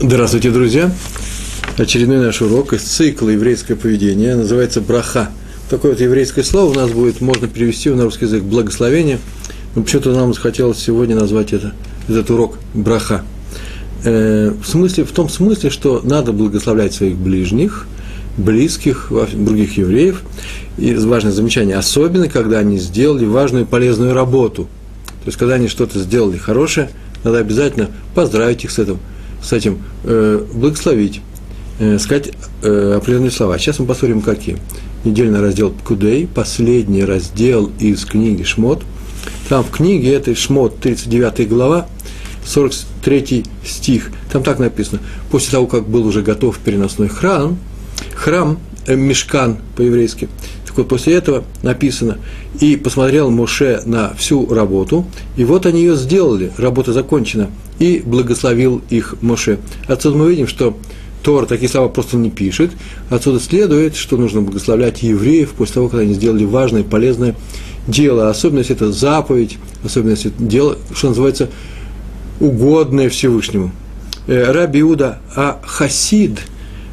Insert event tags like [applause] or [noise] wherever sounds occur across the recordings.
Здравствуйте, друзья! Очередной наш урок из цикла «Еврейское поведение» называется «Браха». Такое вот еврейское слово у нас будет, можно перевести на русский язык «благословение». Но почему-то нам захотелось сегодня назвать это, этот урок «Браха». Э, в, смысле, в том смысле, что надо благословлять своих ближних, близких, других евреев. И важное замечание, особенно, когда они сделали важную и полезную работу. То есть, когда они что-то сделали хорошее, надо обязательно поздравить их с этим – с этим э, благословить, э, сказать э, определенные слова. Сейчас мы посмотрим, какие. Недельный раздел Кудей, последний раздел из книги Шмот. Там в книге этой Шмот, 39 глава, 43 стих, там так написано, после того, как был уже готов переносной храм, храм, э, мешкан по-еврейски, после этого написано, и посмотрел Моше на всю работу, и вот они ее сделали, работа закончена, и благословил их Моше. Отсюда мы видим, что Тор такие слова просто не пишет. Отсюда следует, что нужно благословлять евреев после того, когда они сделали важное, полезное дело. Особенно, если это заповедь, особенно, если это дело, что называется, угодное Всевышнему. Э, Раби Иуда А.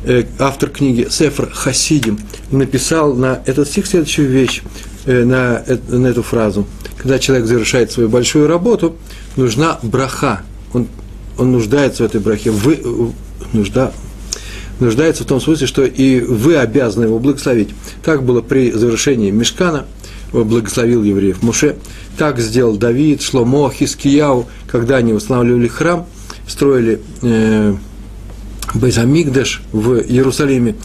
Э, автор книги Сефр Хасидим, написал на этот стих следующую вещь, э, на, на эту фразу. Когда человек завершает свою большую работу, нужна браха – он, он нуждается в этой брахе, вы, нужда, нуждается в том смысле, что и вы обязаны его благословить. Так было при завершении Мешкана, благословил евреев Муше. Так сделал Давид, Шломо, Хискияу, когда они восстанавливали храм, строили э, Байзамигдаш в Иерусалиме.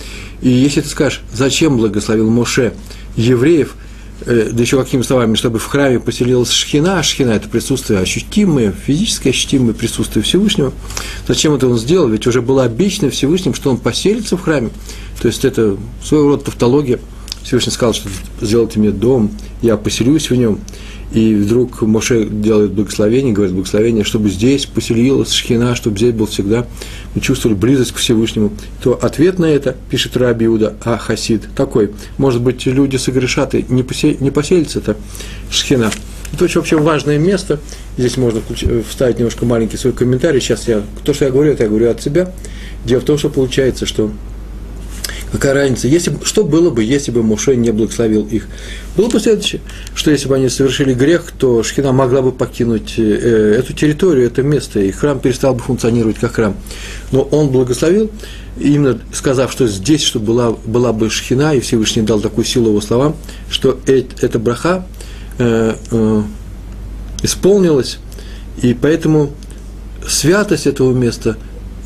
И если ты скажешь, зачем благословил Моше евреев – Э, да еще какими словами, чтобы в храме поселилась шхина, а шхина – это присутствие ощутимое, физическое ощутимое присутствие Всевышнего. Зачем это он сделал? Ведь уже было обещано Всевышним, что он поселится в храме. То есть это своего рода тавтология. Всевышний сказал, что сделайте мне дом, я поселюсь в нем и вдруг Моше делает благословение, говорит благословение, чтобы здесь поселилась шхина, чтобы здесь был всегда, мы чувствовали близость к Всевышнему, то ответ на это, пишет Раби Иуда, а Хасид, такой, может быть, люди согрешат и не, посел, не поселится это шхина. Это очень вообще важное место, здесь можно вставить немножко маленький свой комментарий, сейчас я, то, что я говорю, это я говорю от себя, дело в том, что получается, что Какая разница? Если, что было бы, если бы Моше не благословил их? Было бы следующее, что если бы они совершили грех, то Шхина могла бы покинуть э, эту территорию, это место, и храм перестал бы функционировать как храм. Но он благословил, именно сказав, что здесь, чтобы была, была бы Шхина, и Всевышний дал такую силу его словам, что э, эта браха э, э, исполнилась, и поэтому святость этого места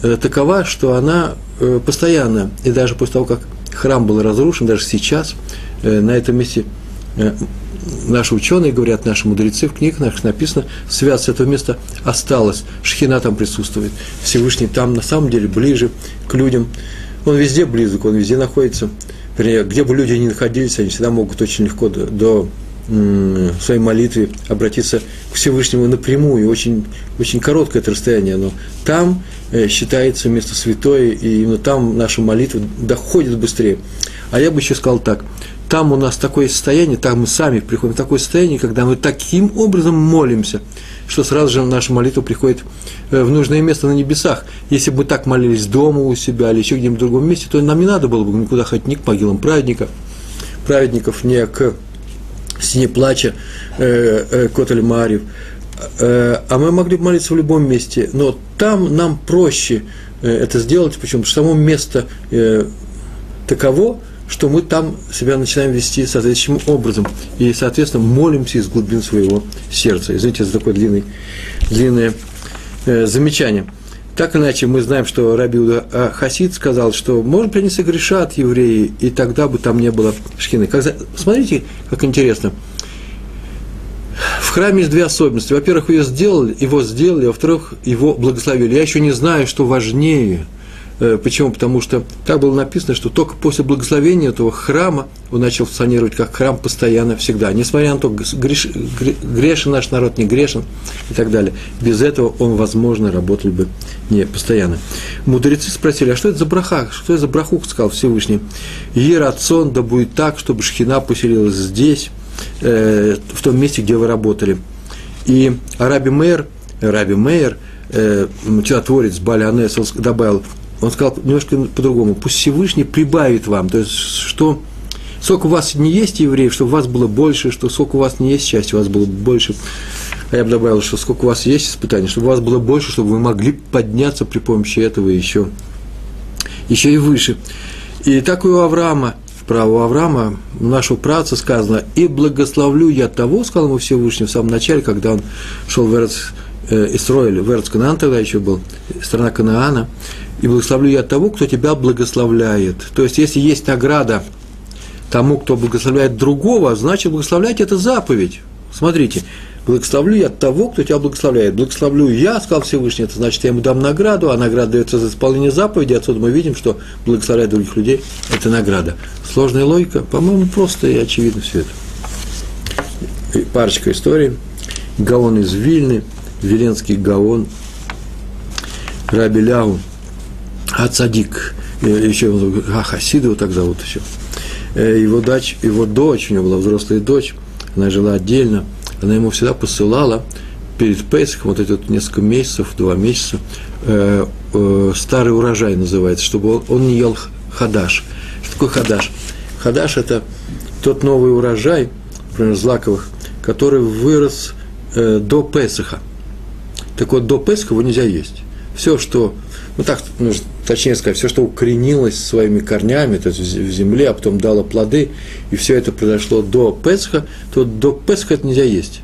э, такова, что она Э, постоянно, и даже после того, как храм был разрушен, даже сейчас э, на этом месте э, наши ученые говорят, наши мудрецы, в книгах наших написано, связь этого места осталась, шхина там присутствует, Всевышний там на самом деле ближе к людям, он везде близок, он везде находится, вернее, где бы люди ни находились, они всегда могут очень легко до, до своей молитве обратиться к Всевышнему напрямую, очень, очень короткое это расстояние, но там э, считается место святое, и именно там наша молитва доходит быстрее. А я бы еще сказал так, там у нас такое состояние, там мы сами приходим в такое состояние, когда мы таким образом молимся, что сразу же наша молитва приходит э, в нужное место на небесах. Если бы мы так молились дома у себя или еще где-нибудь в другом месте, то нам не надо было бы никуда ходить ни к могилам праведников, праведников, не к стене плача э, э, Котель Марьев. Э, а мы могли бы молиться в любом месте, но там нам проще э, это сделать, почему? Потому что само место э, таково, что мы там себя начинаем вести соответствующим образом. И, соответственно, молимся из глубин своего сердца. Извините за такое длинное, длинное э, замечание. Или иначе, мы знаем, что Раби Уда Хасид сказал, что, может быть, они согрешат евреи, и тогда бы там не было шхины. Как, смотрите, как интересно. В храме есть две особенности. Во-первых, его сделали, его сделали, во-вторых, его благословили. Я еще не знаю, что важнее – почему? Потому что так было написано, что только после благословения этого храма он начал функционировать как храм постоянно, всегда. Несмотря на то, греш, грешен наш народ, не грешен и так далее. Без этого он, возможно, работал бы не постоянно. Мудрецы спросили, а что это за браха? Что это за браху, сказал Всевышний. Ерацон, да будет так, чтобы шхина поселилась здесь, э, в том месте, где вы работали. И Араби Мейер, Раби Мейер – э, чудотворец Балианес, добавил, он сказал немножко по-другому, пусть Всевышний прибавит вам, то есть, что сколько у вас не есть евреев, чтобы у вас было больше, что сколько у вас не есть счастья, у вас было больше. А я бы добавил, что сколько у вас есть испытаний, чтобы у вас было больше, чтобы вы могли подняться при помощи этого еще, еще и выше. И так и у Авраама, про Авраама, нашего праца сказано, «И благословлю я того, сказал ему Всевышний в самом начале, когда он шел в Эрц, э, Исроиль, в Эрц Канаан тогда еще был, страна Канаана, и благословлю я того, кто тебя благословляет». То есть, если есть награда тому, кто благословляет другого, значит, благословлять – это заповедь. Смотрите, благословлю я того, кто тебя благословляет. Благословлю я, сказал Всевышний, это значит, я ему дам награду, а награда дается за исполнение заповеди. Отсюда мы видим, что благословлять других людей – это награда. Сложная логика, по-моему, просто и очевидно все это. И парочка историй. Гаон из Вильны, Веленский Гаон, Раби Лягу, Ацадик, еще а, Хасида его так зовут еще. Э, его, дочь, его дочь, у него была взрослая дочь, она жила отдельно, она ему всегда посылала перед Песхом, вот эти вот несколько месяцев, два месяца, э, э, старый урожай называется, чтобы он, он не ел хадаш. Что такое хадаш? Хадаш – это тот новый урожай, например, злаковых, который вырос э, до Песаха. Так вот, до Песха его нельзя есть. Все, что ну так, ну, точнее сказать, все, что укоренилось своими корнями, то есть в земле, а потом дало плоды, и все это произошло до Песха, то до Песха это нельзя есть.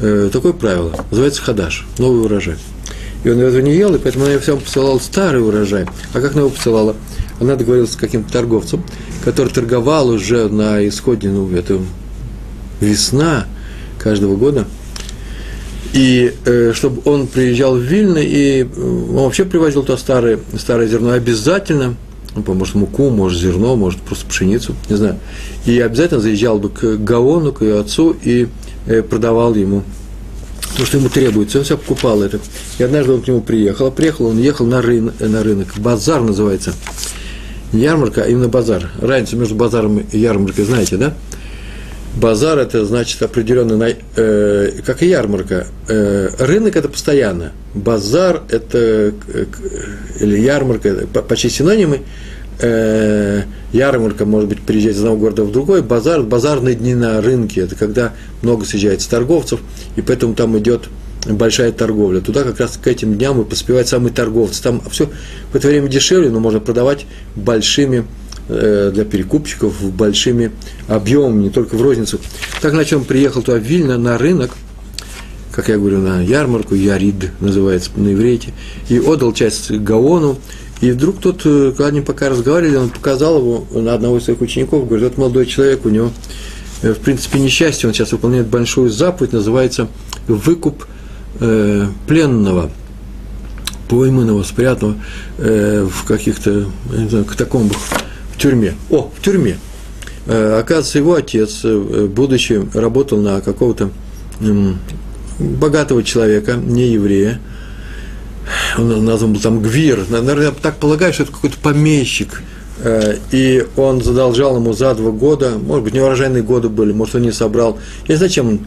Э, такое правило. Называется хадаш, новый урожай. И он этого не ел, и поэтому она всем посылала старый урожай. А как она его посылала? Она договорилась с каким-то торговцем, который торговал уже на исходе, ну, это весна каждого года – и э, чтобы он приезжал в Вильно, и э, он вообще привозил то старое, старое зерно обязательно, ну, может, муку, может, зерно, может, просто пшеницу, не знаю. И обязательно заезжал бы к Гаону, к ее отцу, и э, продавал ему то, что ему требуется. Он все покупал это. И однажды он к нему приехал. Приехал, он ехал на, рын, на рынок. Базар называется. Ярмарка, а именно базар. Разница между базаром и ярмаркой, знаете, да? Базар это значит определенный, э, как и ярмарка. Э, рынок это постоянно. Базар это э, или ярмарка это почти синонимы. Э, ярмарка может быть приезжать из одного города в другой. Базар, базарные дни на рынке это когда много съезжается торговцев, и поэтому там идет большая торговля. Туда как раз к этим дням и поспевают самые торговцы. Там все в это время дешевле, но можно продавать большими для перекупщиков большими объемами, не только в розницу. Так, значит, он приехал туда в Вильно на рынок, как я говорю, на ярмарку, Ярид называется на иврите, и отдал часть Гаону, и вдруг тот, э, когда они пока разговаривали, он показал его на одного из своих учеников, говорит, вот молодой человек, у него, э, в принципе, несчастье, он сейчас выполняет большую заповедь, называется выкуп э, пленного, пойманного, спрятанного э, в каких-то, не катакомбах тюрьме. О, в тюрьме. Э, оказывается, его отец, э, будучи, работал на какого-то богатого человека, не еврея, он назван был там Гвир, наверное, я так полагаю, что это какой-то помещик, э, и он задолжал ему за два года, может быть, неурожайные годы были, может, он не собрал. Я не знаю, чем он,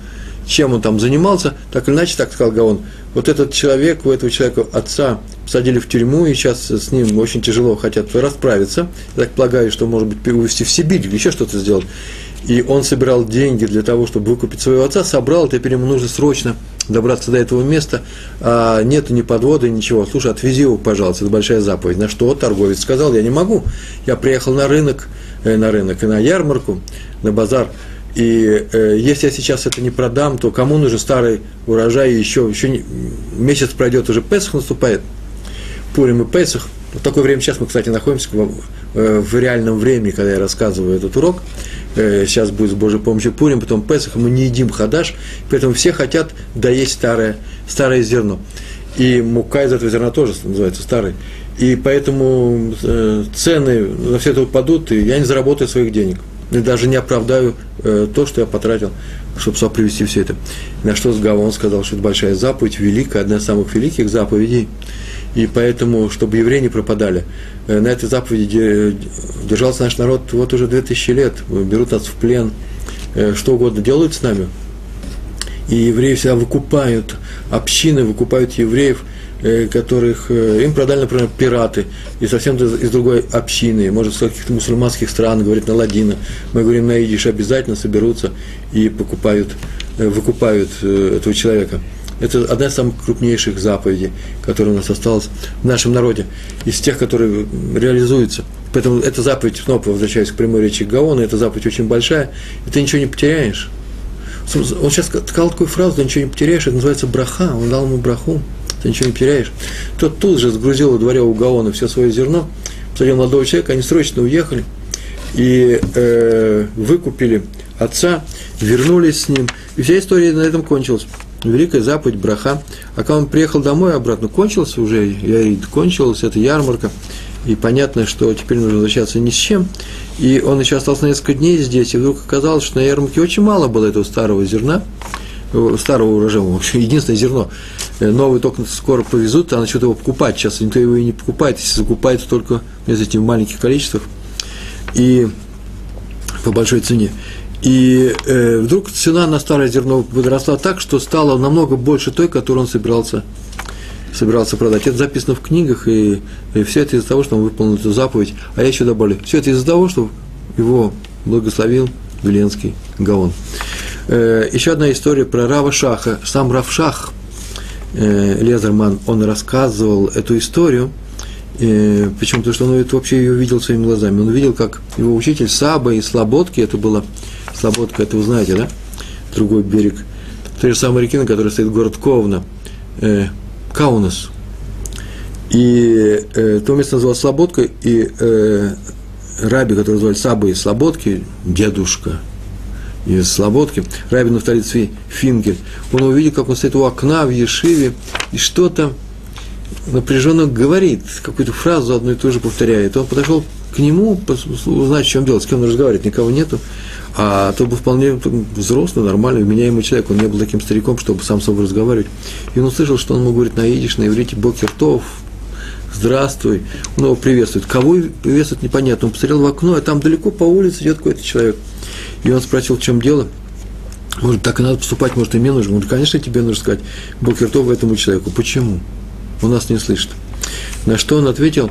чем он там занимался, так или иначе, так сказал Гаон, вот этот человек, у этого человека отца посадили в тюрьму, и сейчас с ним очень тяжело хотят расправиться. Я так полагаю, что, может быть, увезти в Сибирь или еще что-то сделать. И он собирал деньги для того, чтобы выкупить своего отца, собрал, теперь ему нужно срочно добраться до этого места, а нету ни подвода, ничего. Слушай, отвези его, пожалуйста, это большая заповедь. На что торговец сказал, я не могу. Я приехал на рынок, э, на рынок и на ярмарку, на базар, и э, если я сейчас это не продам, то кому нужен старый урожай, еще, еще не, месяц пройдет, уже Песах наступает, Пурим и Песах. В такое время сейчас мы, кстати, находимся в, э, в реальном времени, когда я рассказываю этот урок. Э, сейчас будет с Божьей помощью Пурим, потом Песах, мы не едим хадаш, поэтому все хотят доесть старое, старое зерно. И мука из этого зерна тоже называется старой. И поэтому э, цены на все это упадут, и я не заработаю своих денег и даже не оправдаю э, то, что я потратил, чтобы сюда привести все это. На что Сгава, он сказал, что это большая заповедь, великая, одна из самых великих заповедей, и поэтому, чтобы евреи не пропадали, э, на этой заповеди держался наш народ вот уже 2000 лет, берут нас в плен, э, что угодно делают с нами, и евреи всегда выкупают, общины выкупают евреев, э, которых э, им продали, например, пираты и совсем из другой общины, может, с каких-то мусульманских стран, говорит на ладина. Мы говорим на идиш, обязательно соберутся и покупают, выкупают этого человека. Это одна из самых крупнейших заповедей, которая у нас осталась в нашем народе, из тех, которые реализуются. Поэтому эта заповедь, снова возвращаясь к прямой речи Гаона, эта заповедь очень большая, и ты ничего не потеряешь. Он сейчас сказал такую фразу, ты ничего не потеряешь, это называется браха, он дал ему браху, ты ничего не потеряешь. Тот тут же сгрузил во дворе у Гаона все свое зерно, посадил молодого человека, они срочно уехали и э, выкупили отца, вернулись с ним, и вся история на этом кончилась великая заповедь браха. А когда он приехал домой обратно, кончился уже, я кончилась эта ярмарка, и понятно, что теперь нужно возвращаться ни с чем. И он еще остался несколько дней здесь, и вдруг оказалось, что на ярмарке очень мало было этого старого зерна, э, старого урожая, вообще единственное зерно. Э, новый только скоро повезут, а начнут его покупать. Сейчас никто его и не покупает, если закупает только из этих маленьких количествах и по большой цене. И э, вдруг цена на старое зерно подросла так, что стало намного больше той, которую он собирался, собирался продать. Это записано в книгах, и, и все это из-за того, что он выполнил эту заповедь. А я еще добавлю, все это из-за того, что его благословил Веленский Гаон. Э, еще одна история про Рава Шаха. Сам Рав Шах, Лезерман, он рассказывал эту историю, э, причем то, что он вообще ее видел своими глазами. Он видел, как его учитель Саба из Слободки, это было Слободка, это вы знаете, да? Другой берег. Той же самой реки, на которой стоит город Ковна, э, Каунас. И э, то место называлось Слободка, и э, раби, который звали Саба из Слободки, дедушка из Слободки, раби Нафталицви Фингель, он увидел, как он стоит у окна в Ешиве, и что-то напряженно говорит, какую-то фразу одну и ту же повторяет. Он подошел к нему, узнать, в чем дело, с кем он разговаривает, никого нету. А то был вполне взрослый, нормальный, вменяемый человек. Он не был таким стариком, чтобы сам с собой разговаривать. И он услышал, что он ему говорит на идиш, на иврите «Бокертов», «Здравствуй». Он его приветствует. Кого приветствует, непонятно. Он посмотрел в окно, а там далеко по улице идет какой-то человек. И он спросил, в чем дело. Может, так и надо поступать, может, и мне нужно. Он говорит, конечно, тебе нужно сказать Бокертов этому человеку. Почему? Он нас не слышит. На что он ответил,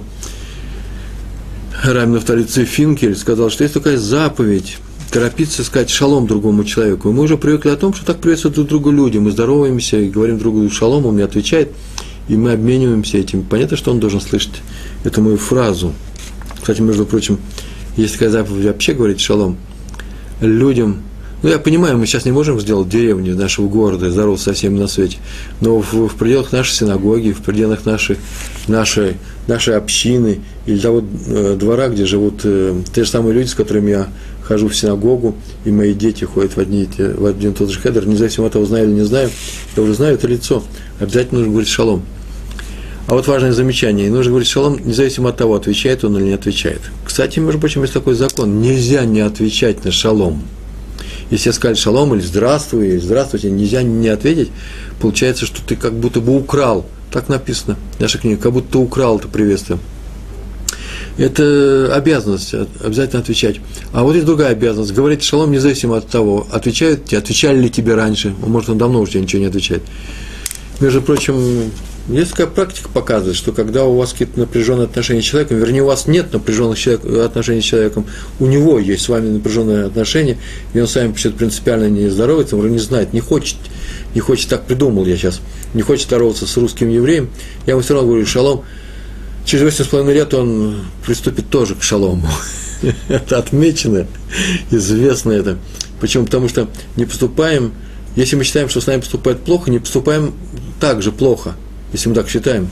Райм Нафталицей Финкель сказал, что есть такая заповедь – торопиться сказать шалом другому человеку. мы уже привыкли о том, что так приветствуют друг другу люди. Мы здороваемся и говорим друг другу шалом, он мне отвечает, и мы обмениваемся этим. Понятно, что он должен слышать эту мою фразу. Кстати, между прочим, есть такая заповедь вообще говорить шалом людям. Ну, я понимаю, мы сейчас не можем сделать деревню нашего города, здоров со всеми на свете, но в, в пределах нашей синагоги, в пределах нашей, нашей, нашей общины или того э, двора, где живут э, те же самые люди, с которыми я хожу в синагогу, и мои дети ходят в, одни, в один и тот же хедер, независимо от того, знаю или не знаю, я уже знаю это лицо, обязательно нужно говорить шалом. А вот важное замечание, нужно говорить шалом, независимо от того, отвечает он или не отвечает. Кстати, между прочим, есть такой закон, нельзя не отвечать на шалом. Если я сказал шалом или здравствуй, или здравствуйте, нельзя не ответить, получается, что ты как будто бы украл. Так написано в нашей книге, как будто ты украл это приветствие это обязанность обязательно отвечать. А вот есть другая обязанность, говорить шалом независимо от того, отвечают тебе, отвечали ли тебе раньше, может, он давно уже тебе ничего не отвечает. Между прочим, есть такая практика показывает, что когда у вас какие-то напряженные отношения с человеком, вернее, у вас нет напряженных отношений с человеком, у него есть с вами напряженные отношения, и он с вами почему-то принципиально не здоровается, он не знает, не хочет, не хочет, так придумал я сейчас, не хочет здороваться с русским евреем, я ему все равно говорю, шалом, через 8,5 лет он приступит тоже к шалому. [laughs] это отмечено, известно это. Почему? Потому что не поступаем, если мы считаем, что с нами поступает плохо, не поступаем так же плохо, если мы так считаем.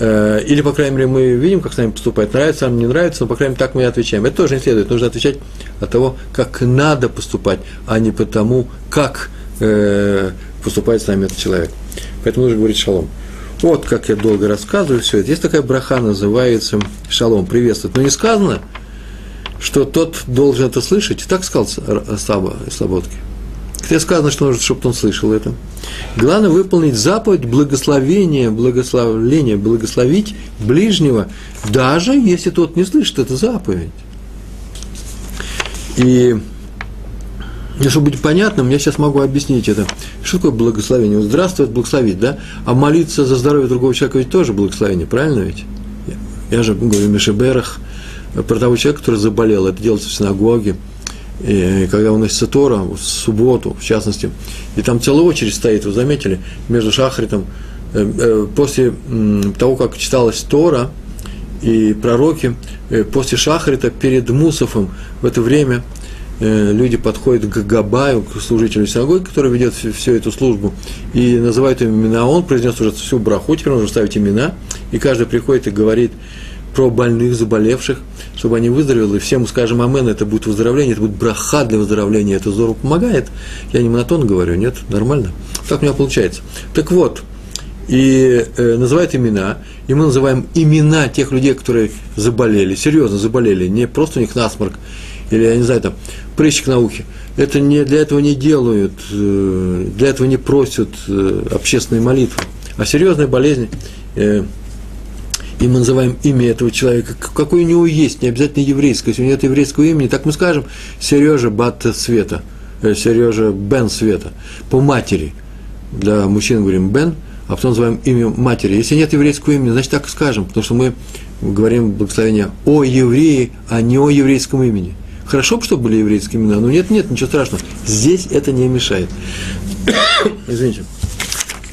Э, или, по крайней мере, мы видим, как с нами поступает, нравится нам, не нравится, но, по крайней мере, так мы и отвечаем. Это тоже не следует. Нужно отвечать от того, как надо поступать, а не потому, как э, поступает с нами этот человек. Поэтому нужно говорить шалом. Вот как я долго рассказываю все это. Есть такая браха, называется шалом, приветствует. Но не сказано, что тот должен это слышать. Так сказал Слободки. Где сказано, что нужно, чтобы он слышал это. Главное выполнить заповедь благословения, благословления, благословить ближнего, даже если тот не слышит эту заповедь. И чтобы быть понятным, я сейчас могу объяснить это. Что такое благословение? Вот здравствует, благословить, да? А молиться за здоровье другого человека ведь тоже благословение, правильно ведь? Я же говорю Мишеберах про того человека, который заболел. Это делается в синагоге. И когда уносится Тора, в субботу, в частности, и там целая очередь стоит, вы заметили, между Шахритом, э, э, после того, как читалась Тора и пророки, э, после Шахрита перед Мусофом в это время – люди подходят к Габаю, к служителю синагоги, который ведет всю, всю эту службу, и называют им имена. Он произнес уже всю браху, теперь нужно ставить имена, и каждый приходит и говорит про больных, заболевших, чтобы они выздоровели, всем скажем амен, это будет выздоровление, это будет браха для выздоровления, это здорово помогает. Я не монотон говорю, нет, нормально. Так у меня получается. Так вот, и э, называют имена, и мы называем имена тех людей, которые заболели, серьезно заболели, не просто у них насморк, или, я не знаю, там, прыщик на ухе. Это не, для этого не делают, э, для этого не просят э, общественные молитвы. А серьезная болезнь, э, и мы называем имя этого человека, какое у него есть, не обязательно еврейское. Если у него нет еврейского имени, так мы скажем Сережа Бат Света, Сережа Бен Света, по матери. Для мужчин говорим Бен, а потом называем имя матери. Если нет еврейского имени, значит так скажем, потому что мы говорим благословение о евреи, а не о еврейском имени – Хорошо бы, чтобы были еврейские имена, но нет, нет, ничего страшного. Здесь это не мешает. [coughs] Извините.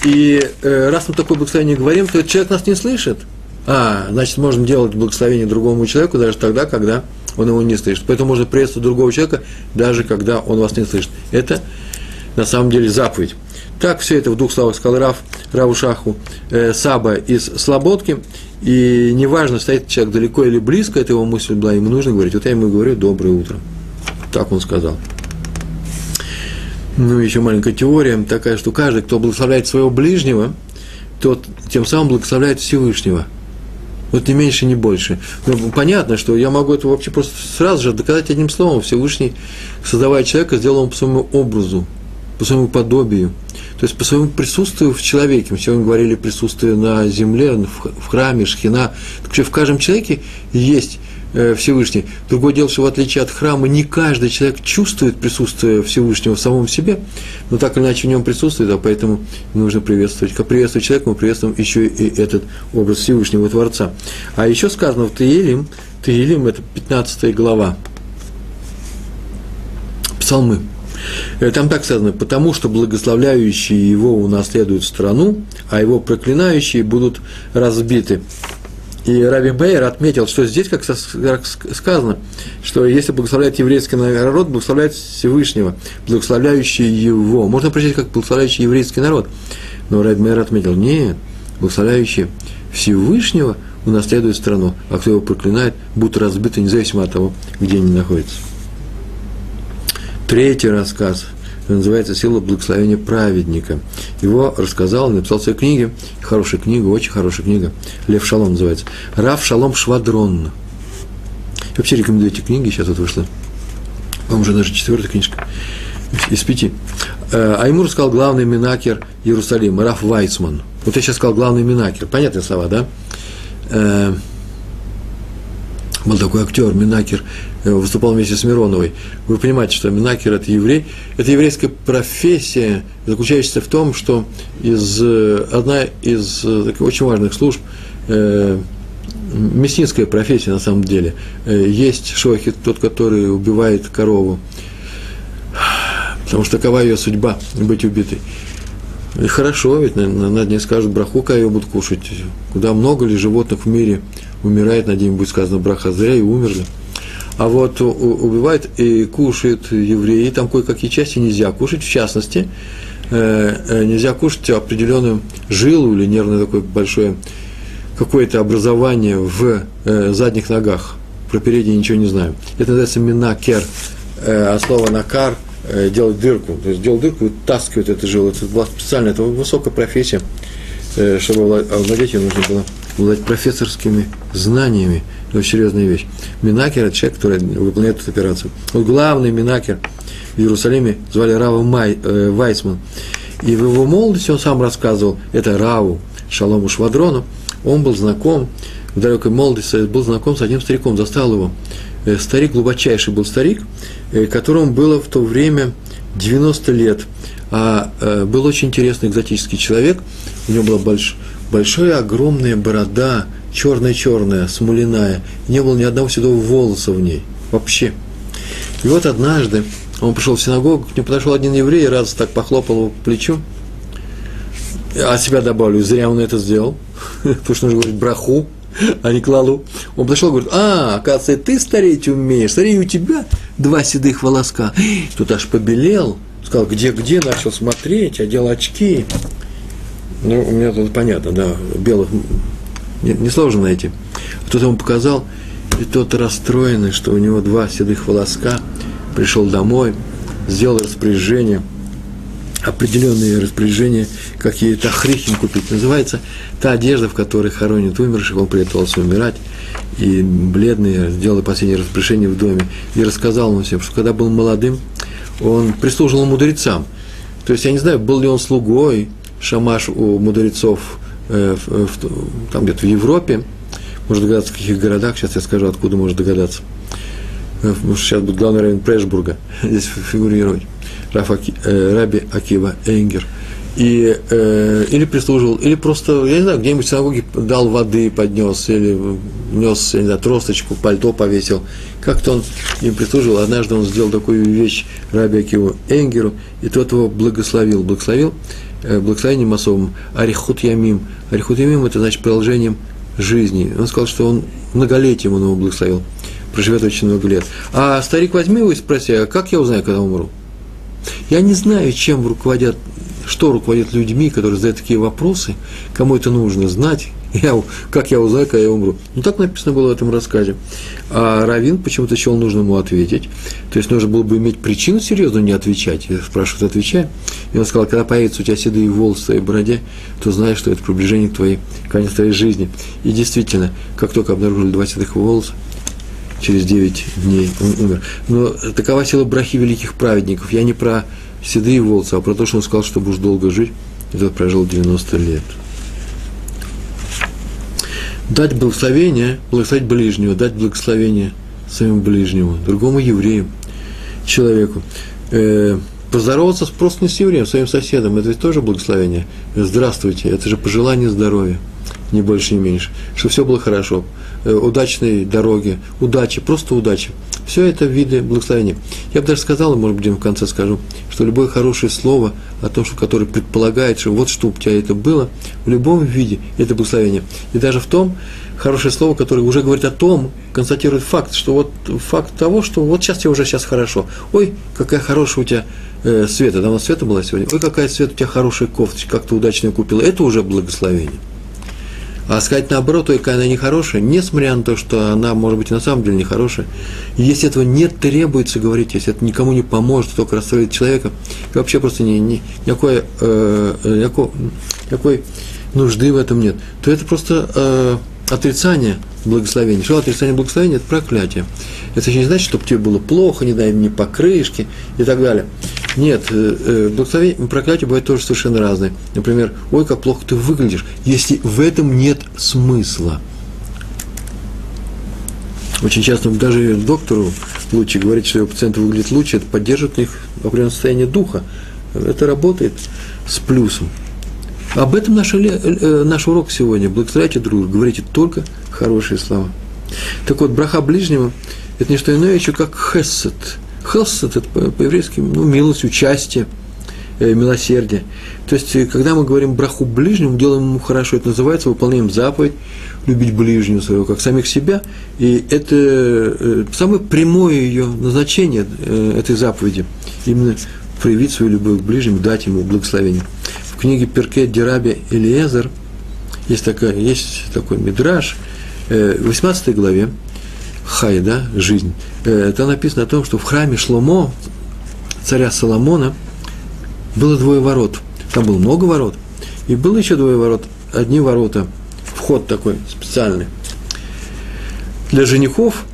И э, раз мы такое благословение говорим, то человек нас не слышит. А, значит, можно делать благословение другому человеку даже тогда, когда он его не слышит. Поэтому можно приветствовать другого человека, даже когда он вас не слышит. Это на самом деле заповедь. Так все это в двух словах сказал Раф, Раву Шаху, э, Саба из Слободки. И неважно, стоит человек далеко или близко, это его мысль была, ему нужно говорить. Вот я ему говорю «доброе утро». Так он сказал. Ну, еще маленькая теория такая, что каждый, кто благословляет своего ближнего, тот тем самым благословляет Всевышнего. Вот не меньше, не больше. Но ну, понятно, что я могу это вообще просто сразу же доказать одним словом. Всевышний, создавая человека, сделал он по своему образу, по своему подобию – то есть по своему присутствию в человеке, мы сегодня говорили присутствие на земле, в храме, шхина, так что в каждом человеке есть Всевышний. Другое дело, что в отличие от храма, не каждый человек чувствует присутствие Всевышнего в самом себе, но так или иначе в нем присутствует, а поэтому нужно приветствовать. Как приветствовать человека, мы приветствуем еще и этот образ Всевышнего Творца. А еще сказано в Таилим, Таилим – это 15 глава, Псалмы – Э, там так сказано, потому что благословляющие его унаследуют страну, а его проклинающие будут разбиты. И Раби Бейер отметил, что здесь, как сказано, что если благословляет еврейский народ, благословляет Всевышнего, благословляющий его. Можно прочесть как благословляющий еврейский народ. Но Раби Бейер отметил, нет, благословляющий Всевышнего унаследует страну, а кто его проклинает, будут разбиты независимо от того, где они находятся. Третий рассказ называется «Сила благословения праведника». Его рассказал, написал в своей книге, хорошая книга, очень хорошая книга, Лев Шалом называется, Рав Шалом Швадрон. Я вообще рекомендую эти книги, сейчас вот вышла, по-моему, уже даже четвертая книжка из пяти. Э, а ему рассказал главный минакер Иерусалима, Раф Вайцман. Вот я сейчас сказал главный минакер, понятные слова, да? Был такой актер, Минакер, э, выступал вместе с Мироновой. Вы понимаете, что Минакер – это еврей. Это еврейская профессия, заключающаяся в том, что из, э, одна из э, таких очень важных служб э, мясницкая профессия на самом деле. Есть шохит, тот, который убивает корову, потому что такова ее судьба – быть убитой. И хорошо, ведь на, на, на дне скажут, браху кого будут кушать. Куда много ли животных в мире умирает, на день будет сказано браха зря и умерли. А вот убивает и кушают евреи, там кое-какие части нельзя кушать, в частности, э, э, нельзя кушать определенную жилу или нервное такое большое какое-то образование в э, задних ногах. Про передние ничего не знаю. Это называется минакер, а слово накар – делать дырку. То есть делать дырку, вытаскивать эту жилу. Это была специальная, это высокая профессия. Чтобы овладеть ее нужно было обладать профессорскими знаниями. Это очень серьезная вещь. Минакер – это человек, который выполняет эту операцию. Вот главный Минакер в Иерусалиме звали Рава Май, э, Вайсман. И в его молодости он сам рассказывал, это Раву Шалому Швадрону, он был знаком, в далекой молодости был знаком с одним стариком, застал его. Э, старик, глубочайший был старик, э, которому было в то время 90 лет. А э, был очень интересный экзотический человек, у него была больш, большая огромная борода, черная-черная, смоляная, не было ни одного седого волоса в ней, вообще. И вот однажды он пришел в синагогу, к нему подошел один еврей, раз так похлопал его по плечу, а себя добавлю, зря он это сделал, [laughs] потому что нужно говорить браху, а не клалу. Он подошел и говорит, а, оказывается, ты стареть умеешь, смотри, у тебя два седых волоска. Тут аж побелел, сказал, где, где, начал смотреть, одел очки. Ну, у меня тут понятно, да, белых несложно не найти. Тут ему показал, и тот расстроенный, что у него два седых волоска, пришел домой, сделал распоряжение – определенные распоряжения, как ей тахрихим купить. Называется та одежда, в которой хоронят умерших, он приготовился умирать, и бледный сделал последнее распоряжение в доме, и рассказал ему всем, что когда был молодым, он прислуживал мудрецам. То есть, я не знаю, был ли он слугой, шамаш у мудрецов э, в, там где-то в Европе, может догадаться, в каких городах, сейчас я скажу, откуда может догадаться. Э, сейчас будет главный район Прешбурга, [laughs] здесь фигурировать. Аки, э, Раби Акива Энгер, и, э, или прислуживал, или просто, я не знаю, где-нибудь в синагоге дал воды, поднес, или нес, я не знаю, тросточку, пальто повесил. Как-то он им прислуживал. Однажды он сделал такую вещь Раби Акиву Энгеру, и тот его благословил. Благословил благословением особым Арихут Ямим. Арихут Ямим – это значит продолжением жизни. Он сказал, что он многолетием он его благословил. Проживет очень много лет. А старик возьми его и спроси, а как я узнаю, когда умру? Я не знаю, чем руководят, что руководит людьми, которые задают такие вопросы, кому это нужно знать, я, как я узнаю, когда я умру. Ну, так написано было в этом рассказе. А Равин почему-то счел нужно ему ответить. То есть, нужно было бы иметь причину серьезно не отвечать. Я спрашиваю, отвечай. И он сказал, когда появятся у тебя седые волосы в твоей бороде, то знаешь, что это приближение к твоей, конец твоей жизни. И действительно, как только обнаружили два седых волоса, через 9 дней он умер. Но такова сила брахи великих праведников. Я не про седые волосы, а про то, что он сказал, что будешь долго жить, и тот прожил 90 лет. Дать благословение, благословить ближнего, дать благословение своему ближнему, другому еврею, человеку. Э, поздороваться просто не с евреем, своим соседом, это ведь тоже благословение. Здравствуйте, это же пожелание здоровья, не больше, не меньше. Чтобы все было хорошо. Э, удачной дороги, удачи, просто удачи. Все это виды благословения. Я бы даже сказал, может быть, в конце скажу, что любое хорошее слово о том, что, которое предполагает, что вот что у тебя это было, в любом виде это благословение. И даже в том, хорошее слово, которое уже говорит о том, констатирует факт, что вот факт того, что вот сейчас тебе уже сейчас хорошо. Ой, какая хорошая у тебя э, Света, давно Света была сегодня. Ой, какая Света у тебя хорошая кофточка, как ты удачно купила. Это уже благословение. А сказать наоборот, какая она нехорошая, несмотря на то, что она, может быть, и на самом деле нехорошая, если этого не требуется говорить, если это никому не поможет, только расстроит человека, и вообще просто ни, ни, никакой, э, никакой, никакой нужды в этом нет, то это просто э, отрицание благословения. Что отрицание благословения – это проклятие. Это не значит, чтобы тебе было плохо, не дай мне покрышки и так далее. Нет, э, э, благословение, проклятие бывает тоже совершенно разные. Например, ой, как плохо ты выглядишь, если в этом нет смысла. Очень часто даже доктору лучше говорить, что его пациент выглядит лучше, это поддерживает их определенное состояние духа. Это работает с плюсом. Об этом наш, э, наш урок сегодня. Благословляйте друг друга, говорите только хорошие слова. Так вот, браха ближнего – это не что иное, еще как хесед – Хелсет – это по-еврейски ну, милость, участие, э, милосердие. То есть, э, когда мы говорим браху ближнему, делаем ему хорошо, это называется выполняем заповедь, любить ближнего своего, как самих себя. И это э, самое прямое ее назначение этой заповеди. Именно проявить свою любовь к ближнему, дать ему благословение. В книге Перке Дираби Элиезер есть, такая, есть такой мидраж, в 18 главе, Хай, да, жизнь, это написано о том, что в храме Шломо, царя Соломона, было двое ворот. Там было много ворот. И было еще двое ворот. Одни ворота, вход такой специальный для женихов,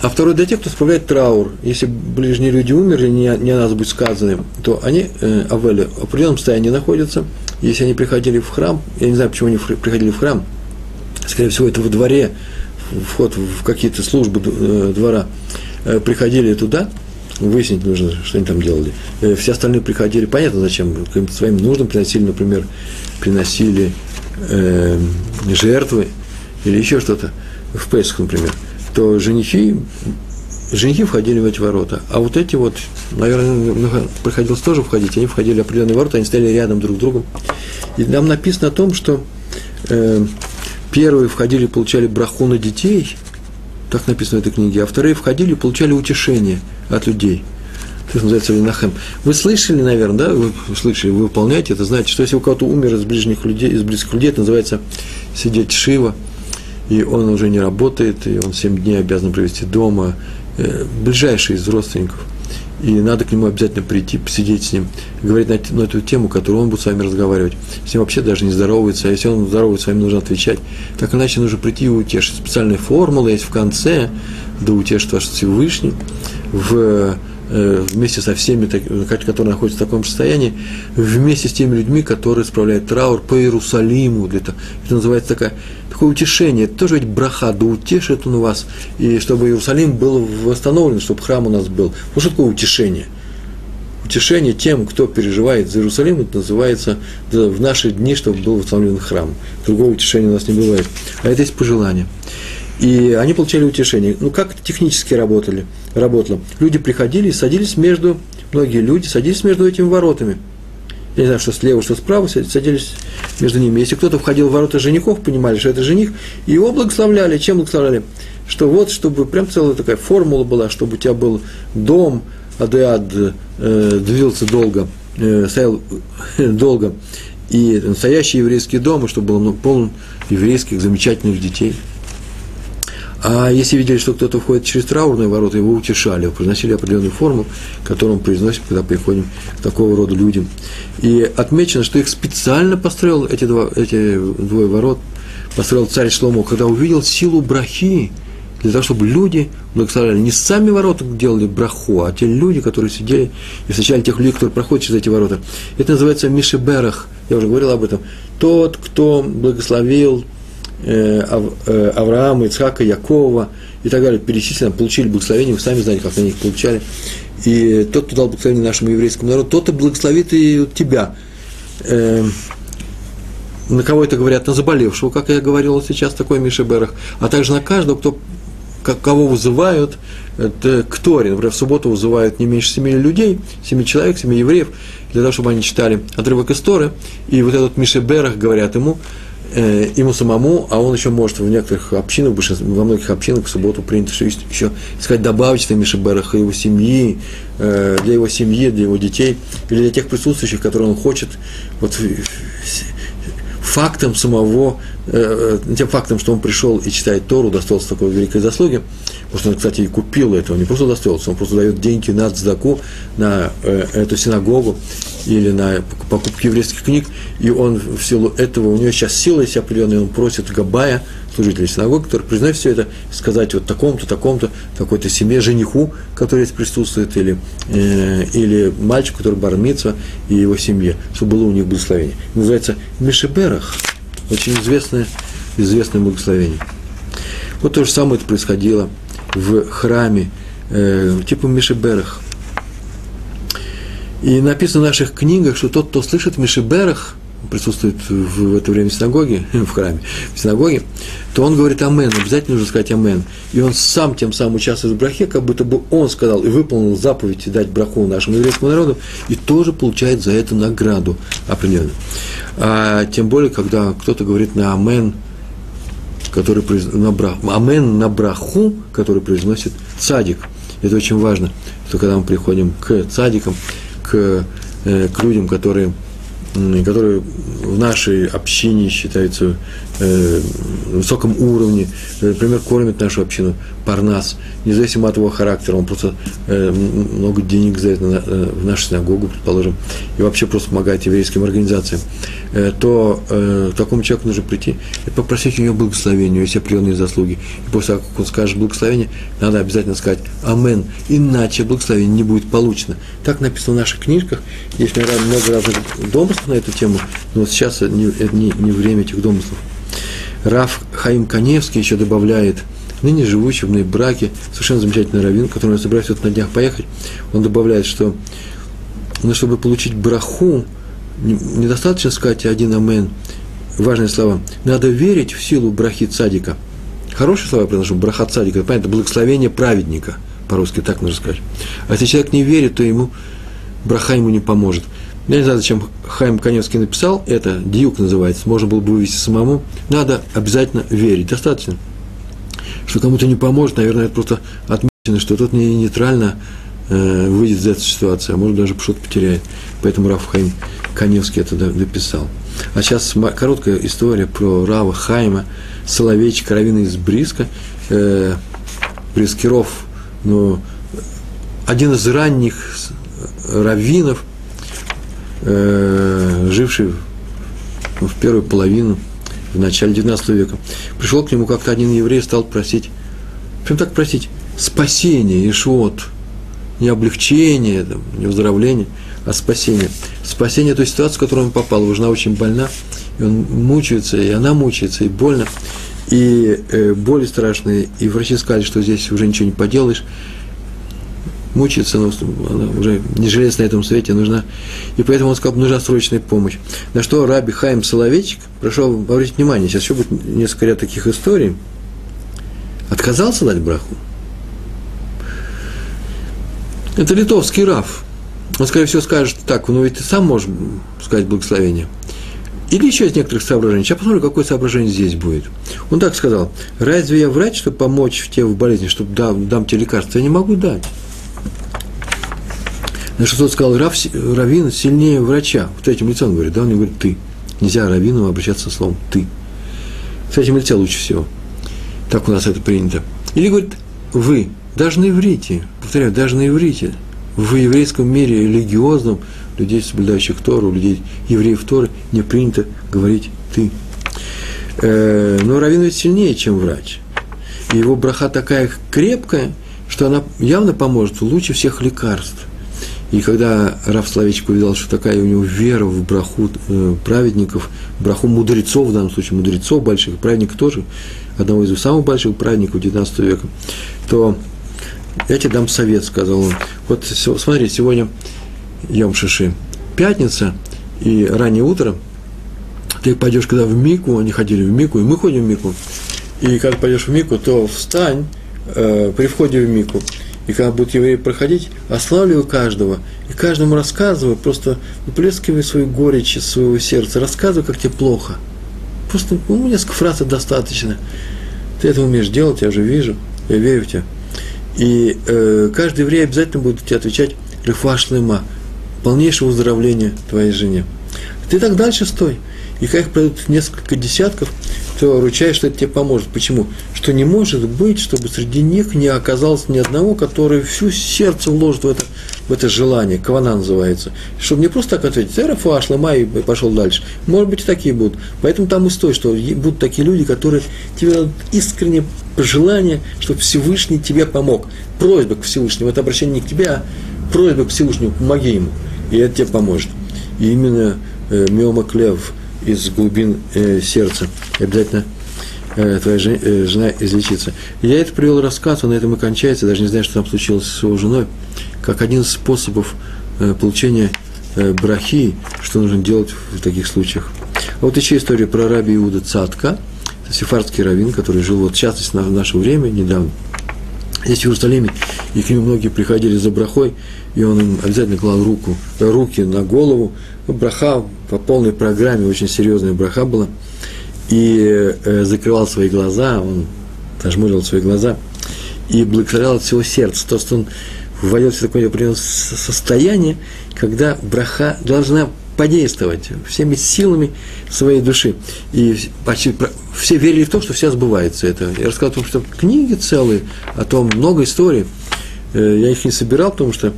а второй для тех, кто справляет траур. Если ближние люди умерли, не, не о нас будет сказано, то они, э, Авели, в определенном состоянии находятся. Если они приходили в храм, я не знаю, почему они приходили в храм, скорее всего, это во дворе, вход в какие-то службы э, двора, э, приходили туда, выяснить нужно, что они там делали. Э, все остальные приходили, понятно зачем, к своим нуждам приносили, например, приносили э, жертвы или еще что-то, в Песах, например, то женихи, женихи входили в эти ворота, а вот эти вот, наверное, приходилось тоже входить, они входили в определенные ворота, они стояли рядом друг с другом. И нам написано о том, что э, первые входили, получали браху на детей, так написано в этой книге, а вторые входили и получали утешение от людей. Это называется Винахем. Вы слышали, наверное, да, вы слышали, вы выполняете это, знаете, что если у кого-то умер из ближних людей, из близких людей, это называется сидеть Шива, и он уже не работает, и он 7 дней обязан провести дома, э, ближайший из родственников. И надо к нему обязательно прийти, посидеть с ним, говорить на, на эту тему, которую он будет с вами разговаривать. С ним вообще даже не здоровается, а если он здоровается, с вами нужно отвечать. Так иначе нужно прийти и утешить. Специальная формула есть в конце, да утешит ваш Всевышний, в вместе со всеми, которые находятся в таком состоянии, вместе с теми людьми, которые справляют траур по Иерусалиму. Это, это называется такая, такое утешение. Это тоже ведь браха, да утешит он вас, и чтобы Иерусалим был восстановлен, чтобы храм у нас был. Вот что такое утешение? Утешение тем, кто переживает за Иерусалим, это называется в наши дни, чтобы был восстановлен храм. Другого утешения у нас не бывает. А это есть пожелание. И они получали утешение. Ну, как технически работали, работало? Люди приходили и садились между, многие люди садились между этими воротами. Я не знаю, что слева, что справа, садились между ними. Если кто-то входил в ворота женихов, понимали, что это жених, и его благословляли. Чем благословляли? Что вот, чтобы прям целая такая формула была, чтобы у тебя был дом, адеад э, длился долго, э, стоял э, долго, и настоящий еврейский дом, и чтобы был полон еврейских замечательных детей – а если видели, что кто-то входит через траурные ворота, его утешали, произносили определенную форму, которую он произносит, когда приходим к такого рода людям. И отмечено, что их специально построил эти, два, эти двое ворот, построил царь Шломо, когда увидел силу брахи, для того, чтобы люди благословляли. Не сами ворота делали браху, а те люди, которые сидели и встречали тех людей, которые проходят через эти ворота. Это называется Мишеберах, я уже говорил об этом. Тот, кто благословил Авраама, Ицхака, Якова и так далее, перечислено, получили благословение, вы сами знаете, как они их получали. И тот, кто дал благословение нашему еврейскому народу, тот и благословит и тебя. Э, на кого это говорят? На заболевшего, как я говорил сейчас, такой Мишеберах, а также на каждого, кто, кого вызывают это к Торе. Например, в субботу вызывают не меньше семи людей, семи человек, семи евреев, для того, чтобы они читали отрывок из Торы, и вот этот Мишеберах говорят ему, э, ему самому, а он еще может в некоторых общинах, во многих общинах в субботу принято что еще сказать добавочные Мишеберах его семьи, э, для его семьи, для его детей, или для тех присутствующих, которые он хочет, вот фактом самого, э, тем фактом, что он пришел и читает Тору, удостоился такой великой заслуги, потому что он, кстати, и купил это, он не просто удостоился, он просто дает деньги на цдаку, на э, эту синагогу, или на покупку еврейских книг, и он в силу этого, у него сейчас сила есть определенная, он просит Габая, служителя синагоги, который признает все это, сказать вот такому-то, такому-то, такой-то семье, жениху, который здесь присутствует, или, э, или мальчику, который бармится, и его семье, чтобы было у них благословение. Называется Мишеберах, очень известное, известное благословение. Вот то же самое это происходило в храме, э, типа Мишеберах – и написано в наших книгах, что тот, кто слышит Мишиберах, присутствует в, это время в синагоге, [laughs] в храме, в синагоге, то он говорит «Амен», обязательно нужно сказать «Амен». И он сам тем самым участвует в брахе, как будто бы он сказал и выполнил заповедь дать браху нашему еврейскому народу, и тоже получает за это награду определенную. А тем более, когда кто-то говорит на «Амен», который на брах, «Амен» на браху, который произносит цадик. Это очень важно, что когда мы приходим к цадикам, к, э, к людям, которые, которые в нашей общине считаются э, высоком уровне, например, кормят нашу общину, парнас, независимо от его характера, он просто э, много денег за это э, в нашу синагогу, предположим, и вообще просто помогает еврейским организациям, э, то э, такому человеку нужно прийти и попросить у него благословения, у него есть определенные заслуги. И после того, как он скажет благословение, надо обязательно сказать «Амен», иначе благословение не будет получено. Так написано в наших книжках, есть, наверное, много разных домыслов на эту тему, но сейчас не, не, не время этих домыслов. Раф Хаим Каневский еще добавляет ныне живущий в браке, совершенно замечательный раввин, который я собираюсь вот на днях поехать, он добавляет, что ну, чтобы получить браху, недостаточно сказать один амен, важные слова. Надо верить в силу брахи цадика. Хорошие слова я произношу, браха цадика, понятно, благословение праведника, по-русски так нужно сказать. А если человек не верит, то ему браха ему не поможет. Я не знаю, зачем Хайм Коневский написал это, диюк называется, можно было бы вывести самому. Надо обязательно верить, достаточно. Что кому-то не поможет, наверное, это просто отмечено, что тот не нейтрально э, выйдет из этой ситуации, а может даже что-то потеряет. Поэтому Раф Хайм Коневский это дописал. А сейчас короткая история про Рава Хайма, Соловейчик, раввина из Бриска, э, Брискиров, ну, один из ранних раввинов, э, живший в первую половину, в начале XIX века. Пришел к нему как-то один еврей, стал просить, прям так просить, спасение, ишвот, не облегчение, не выздоровление, а спасение. Спасение той ситуации, в которую он попал. Его жена очень больна, и он мучается, и она мучается, и больно, и э, боли страшные, и врачи сказали, что здесь уже ничего не поделаешь, мучается, но она уже не желез на этом свете, нужна. И поэтому он сказал, нужна срочная помощь. На что Раби Хайм Соловейчик, прошу обратить внимание, сейчас еще будет несколько ряд таких историй, отказался дать браху. Это литовский Раф. Он, скорее всего, скажет так, ну ведь ты сам можешь сказать благословение. Или еще из некоторых соображений. Сейчас посмотрим, какое соображение здесь будет. Он так сказал, разве я врач, чтобы помочь тебе в болезни, чтобы дам, дам тебе лекарство? Я не могу дать. На что тот сказал, Рав, раввин сильнее врача. В третьем лице он говорит, да, он говорит ты. Нельзя раввину обращаться словом ты. В третьем лице лучше всего. Так у нас это принято. Или говорит, вы, даже на иврите, повторяю, даже на иврите, в еврейском мире религиозном, людей, соблюдающих Тору, людей, евреев Торы, не принято говорить «ты». Э, но раввин ведь сильнее, чем врач. И его браха такая крепкая, что она явно поможет лучше всех лекарств. И когда Раф Славичек увидел, что такая у него вера в браху э, праведников, браху мудрецов, в данном случае мудрецов больших, праведников тоже, одного из самых больших праведников XIX века, то я тебе дам совет, сказал он. Вот смотри, сегодня Йом Шиши, пятница и раннее утро, ты пойдешь когда в Мику, они ходили в Мику, и мы ходим в Мику, и когда пойдешь в Мику, то встань э, при входе в Мику, и когда будут евреи проходить, ославливай каждого, и каждому рассказывай, просто выплескивай свою горечь из своего сердца, рассказывай, как тебе плохо. Просто, ну, несколько фраз достаточно. Ты это умеешь делать, я уже вижу, я верю в тебя. И э, каждый еврей обязательно будет тебе отвечать «Рифашлема», полнейшего выздоровления твоей жене. Ты так дальше стой. И как их пройдут несколько десятков, то ручаюсь, что это тебе поможет. Почему? Что не может быть, чтобы среди них не оказалось ни одного, который всю сердце вложит в это, в это желание, кавана называется. Чтобы не просто так ответить, Серафа, Шлама и пошел дальше. Может быть, и такие будут. Поэтому там и стой, что будут такие люди, которые тебе дадут искреннее желание, чтобы Всевышний тебе помог. Просьба к Всевышнему, это обращение не к тебе, а просьба к Всевышнему, помоги ему, и это тебе поможет. И именно э, Миома Клев – из глубин э, сердца. И обязательно э, твоя жен, э, жена излечится. я это привел рассказ, он на этом и кончается, даже не знаю, что там случилось с его женой, как один из способов э, получения э, брахи, что нужно делать в таких случаях. А вот еще история про раби Иуда Цатка, сефардский раввин, который жил вот частности в наше время, недавно, здесь в Иерусалиме, и к нему многие приходили за брахой, и он им обязательно клал руку, руки на голову, браха по полной программе, очень серьезная браха была, и э, закрывал свои глаза, он зажмурил свои глаза, и благословлял от всего сердца. То, что он вводит в такое определенное состояние, когда браха должна подействовать всеми силами своей души. И почти все верили в то, что все сбывается это. Я рассказал о том, что книги целые, о том много историй. Э, я их не собирал, потому что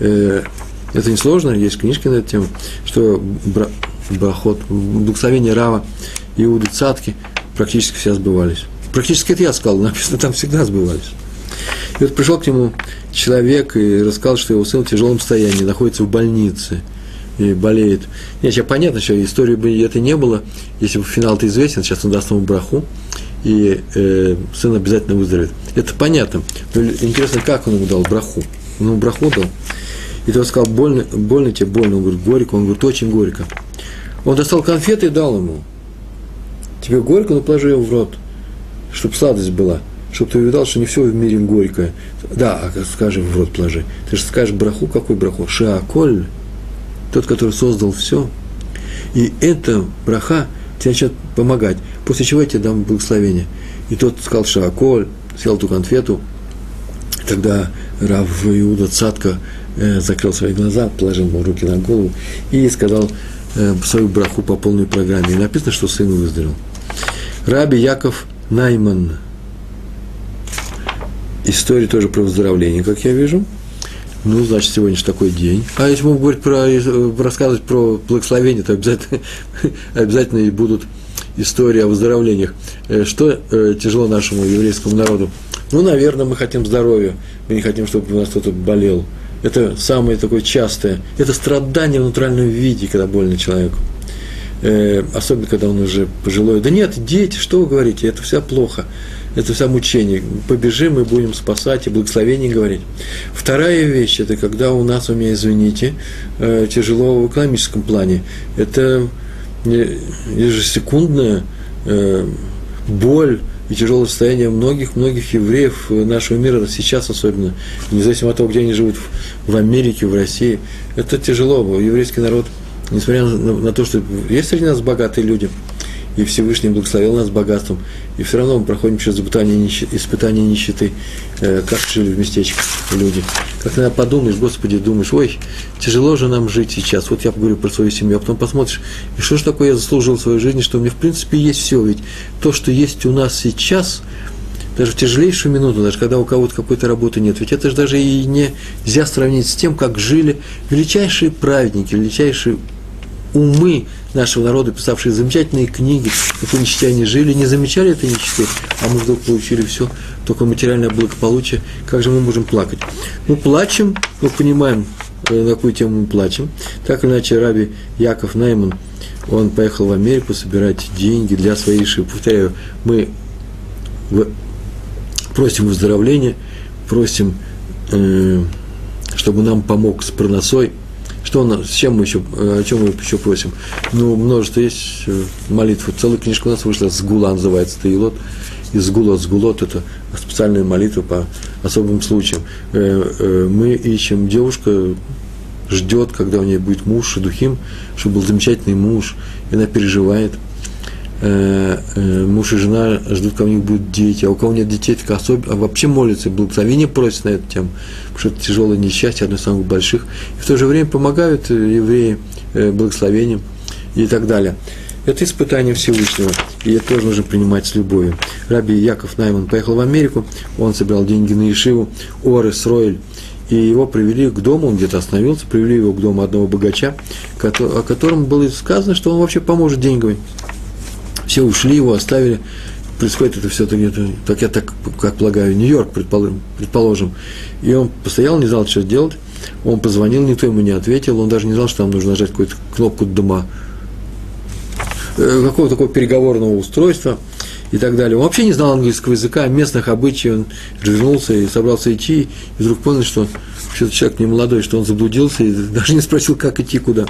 э, это несложно, есть книжки на эту тему, что брахот, благословение Рава, Иуды, Цатки практически все сбывались. Практически это я сказал, написано, там всегда сбывались. И вот пришел к нему человек и рассказал, что его сын в тяжелом состоянии, находится в больнице и болеет. Нет, сейчас понятно, что истории бы это не было, если бы финал-то известен, сейчас он даст ему браху, и э, сын обязательно выздоровеет. Это понятно. Но интересно, как он ему дал браху. Он ему браху дал. И тот сказал, больно, больно тебе, больно. Он говорит, горько. Он говорит, очень горько. Он достал конфеты и дал ему. Тебе горько, но положи его в рот, чтобы сладость была чтобы ты увидал, что не все в мире горькое. Да, а скажи, в рот положи. Ты же скажешь браху, какой браху? Шааколь, тот, который создал все. И эта браха тебе начнет помогать. После чего я тебе дам благословение. И тот сказал Шааколь, съел эту конфету. Тогда Рав Иуда Цатка закрыл свои глаза, положил руки на голову и сказал э, свою браху по полной программе. И написано, что сын выздоровел. Раби Яков Найман – история тоже про выздоровление, как я вижу. Ну, значит, сегодня же такой день. А если будем про, э, рассказывать про благословение, то обязательно, [laughs] обязательно и будут истории о выздоровлениях. Э, что э, тяжело нашему еврейскому народу? Ну, наверное, мы хотим здоровья. Мы не хотим, чтобы у нас кто-то болел. Это самое такое частое. Это страдание в натуральном виде, когда больно человеку. Э, особенно, когда он уже пожилой. Да нет, дети, что вы говорите, это все плохо это вся мучение. Побежим и будем спасать и благословение говорить. Вторая вещь, это когда у нас, у меня, извините, э, тяжело в экономическом плане. Это ежесекундная э, боль и тяжелое состояние многих-многих евреев нашего мира, сейчас особенно, независимо от того, где они живут, в Америке, в России. Это тяжело. Еврейский народ, несмотря на то, что есть среди нас богатые люди – и Всевышний благословил нас богатством, и все равно мы проходим через испытания, нищеты, испытания нищеты, э, как жили в местечках люди. Как иногда подумаешь, Господи, думаешь, ой, тяжело же нам жить сейчас, вот я поговорю про свою семью, а потом посмотришь, и что же такое я заслужил в своей жизни, что у меня в принципе есть все, ведь то, что есть у нас сейчас, даже в тяжелейшую минуту, даже когда у кого-то какой-то работы нет, ведь это же даже и нельзя сравнить с тем, как жили величайшие праведники, величайшие умы нашего народа, писавшие замечательные книги, какой нищете жили, не замечали этой нищеты, а мы вдруг получили все, только материальное благополучие, как же мы можем плакать? Мы плачем, мы понимаем, э, на какую тему мы плачем. Так или иначе, Раби Яков Найман, он поехал в Америку собирать деньги для своей шивы. Повторяю, мы просим выздоровления, просим, э, чтобы нам помог с проносой – что он, с чем мы еще, о чем мы еще просим? Ну, множество есть э, молитв. Целая книжка у нас вышла, Сгула называется, Таилот. И Сгулот, Сгулот – это специальная молитва по особым случаям. Э, э, мы ищем девушка, ждет, когда у нее будет муж, духим, чтобы был замечательный муж, и она переживает – муж и жена ждут, когда у них будут дети, а у кого нет детей, так особенно, а вообще молятся, благословение просят на эту тему, потому что это тяжелое несчастье, одно из самых больших, и в то же время помогают э, евреи благословением и так далее. Это испытание Всевышнего, и это тоже нужно принимать с любовью. Раби Яков Найман поехал в Америку, он собирал деньги на Ишиву, Орес, Ройль, и его привели к дому, он где-то остановился, привели его к дому одного богача, о котором было сказано, что он вообще поможет деньгами все ушли, его оставили. Происходит это все где-то, так я так, как полагаю, Нью-Йорк, предположим. И он постоял, не знал, что делать. Он позвонил, никто ему не ответил, он даже не знал, что там нужно нажать какую-то кнопку дома, э, какого-то такого переговорного устройства и так далее. Он вообще не знал английского языка, местных обычаев, он развернулся и собрался идти, и вдруг понял, что что человек не молодой, что он заблудился и [laughs] даже не спросил, как идти куда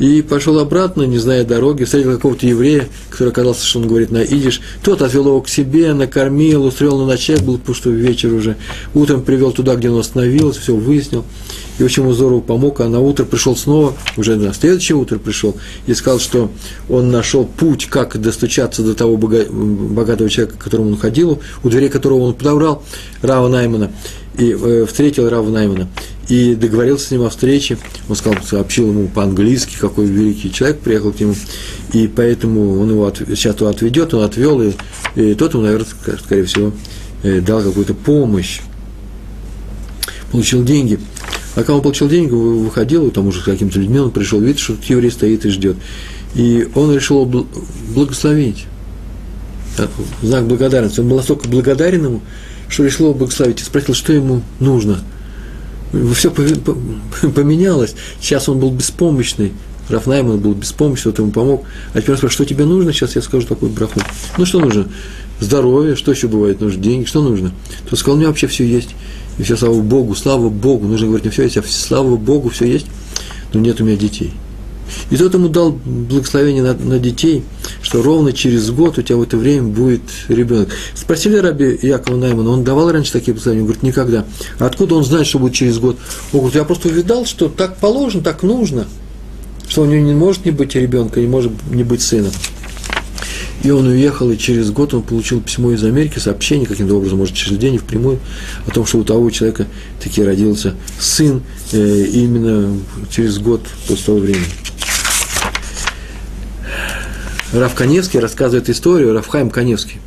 и пошел обратно, не зная дороги, встретил какого-то еврея, который оказался, что он говорит на идиш. Тот отвел его к себе, накормил, устроил на ночлег, был пустой вечер уже. Утром привел туда, где он остановился, все выяснил. И очень ему здорово помог, а на утро пришел снова, уже на следующее утро пришел, и сказал, что он нашел путь, как достучаться до того богатого человека, к которому он ходил, у дверей которого он подобрал, Рава Наймана, и э, встретил Рава Наймана и договорился с ним о встрече. Он сказал, сообщил ему по-английски, какой великий человек приехал к нему, и поэтому он его от, сейчас его отведет, он отвел, и, и тот ему, наверное, скорее всего, э, дал какую-то помощь, получил деньги. А когда он получил деньги, выходил, там уже с какими-то людьми, он пришел, видит, что еврей стоит и ждет. И он решил благословить. Знак благодарности. Он был настолько благодарен ему, что решил благословить. И спросил, что ему нужно – все поменялось. Сейчас он был беспомощный, Рафнайман был беспомощен, кто ему помог. А теперь он спрашивает, что тебе нужно? Сейчас я скажу такую браху. Ну, что нужно? Здоровье, что еще бывает? Нужно деньги, что нужно? То сказал, у меня вообще все есть. И все, слава Богу, слава Богу. Нужно говорить, не все есть, а слава Богу, все есть. Но нет у меня детей. И тот ему дал благословение на, на детей, что ровно через год у тебя в это время будет ребенок. Спросили раби Якова Наймана, он давал раньше такие благословения? Он говорит, никогда. Откуда он знает, что будет через год? Он говорит, я просто увидал, что так положено, так нужно, что у него не может не быть ребенка, не может не быть сына. И он уехал, и через год он получил письмо из Америки, сообщение каким-то образом, может, через день впрямую, о том, что у того человека таки родился сын э, именно через год после того времени. Раф Каневский рассказывает историю, Рафхайм Каневский,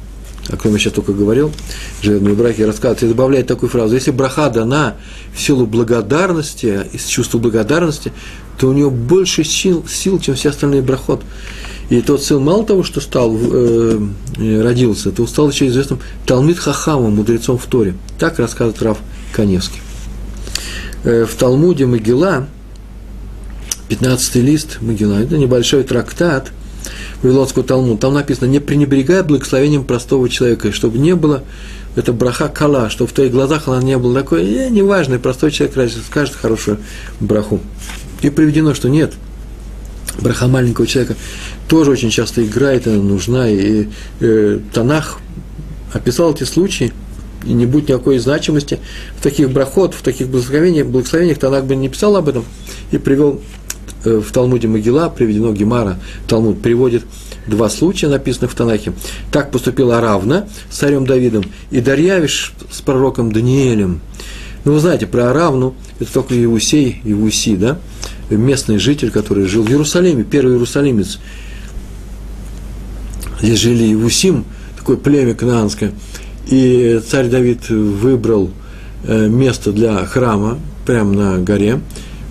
о ком я сейчас только говорил, женные браки рассказывает, и добавляет такую фразу, если браха дана в силу благодарности, из чувства благодарности, то у него больше сил, сил чем все остальные брахот. И тот сын мало того, что стал, э, родился, то стал еще известным Талмит Хахамом, мудрецом в Торе. Так рассказывает Раф Каневский. Э, в Талмуде Могила, 15 лист Могила, это небольшой трактат – Вавилонского Талмуда, там написано, не пренебрегай благословением простого человека, чтобы не было, это браха кала, чтобы в твоих глазах она не была такой, э, неважно, простой человек скажет хорошую браху. И приведено, что нет, браха маленького человека тоже очень часто играет, она нужна, и э, Танах описал эти случаи, и не будет никакой значимости в таких брахот, в таких благословениях, благословениях Танах бы не писал об этом, и привел Э, в Талмуде Могила приведено Гемара, Талмуд приводит два случая, написанных в Танахе. Так поступила Аравна с царем Давидом и Дарьявиш с пророком Даниэлем. Ну, вы знаете, про Аравну, это только Иусей, Иуси, да, местный житель, который жил в Иерусалиме, первый иерусалимец. Здесь жили Иусим, такое племя кнаанское. И царь Давид выбрал э, место для храма прямо на горе,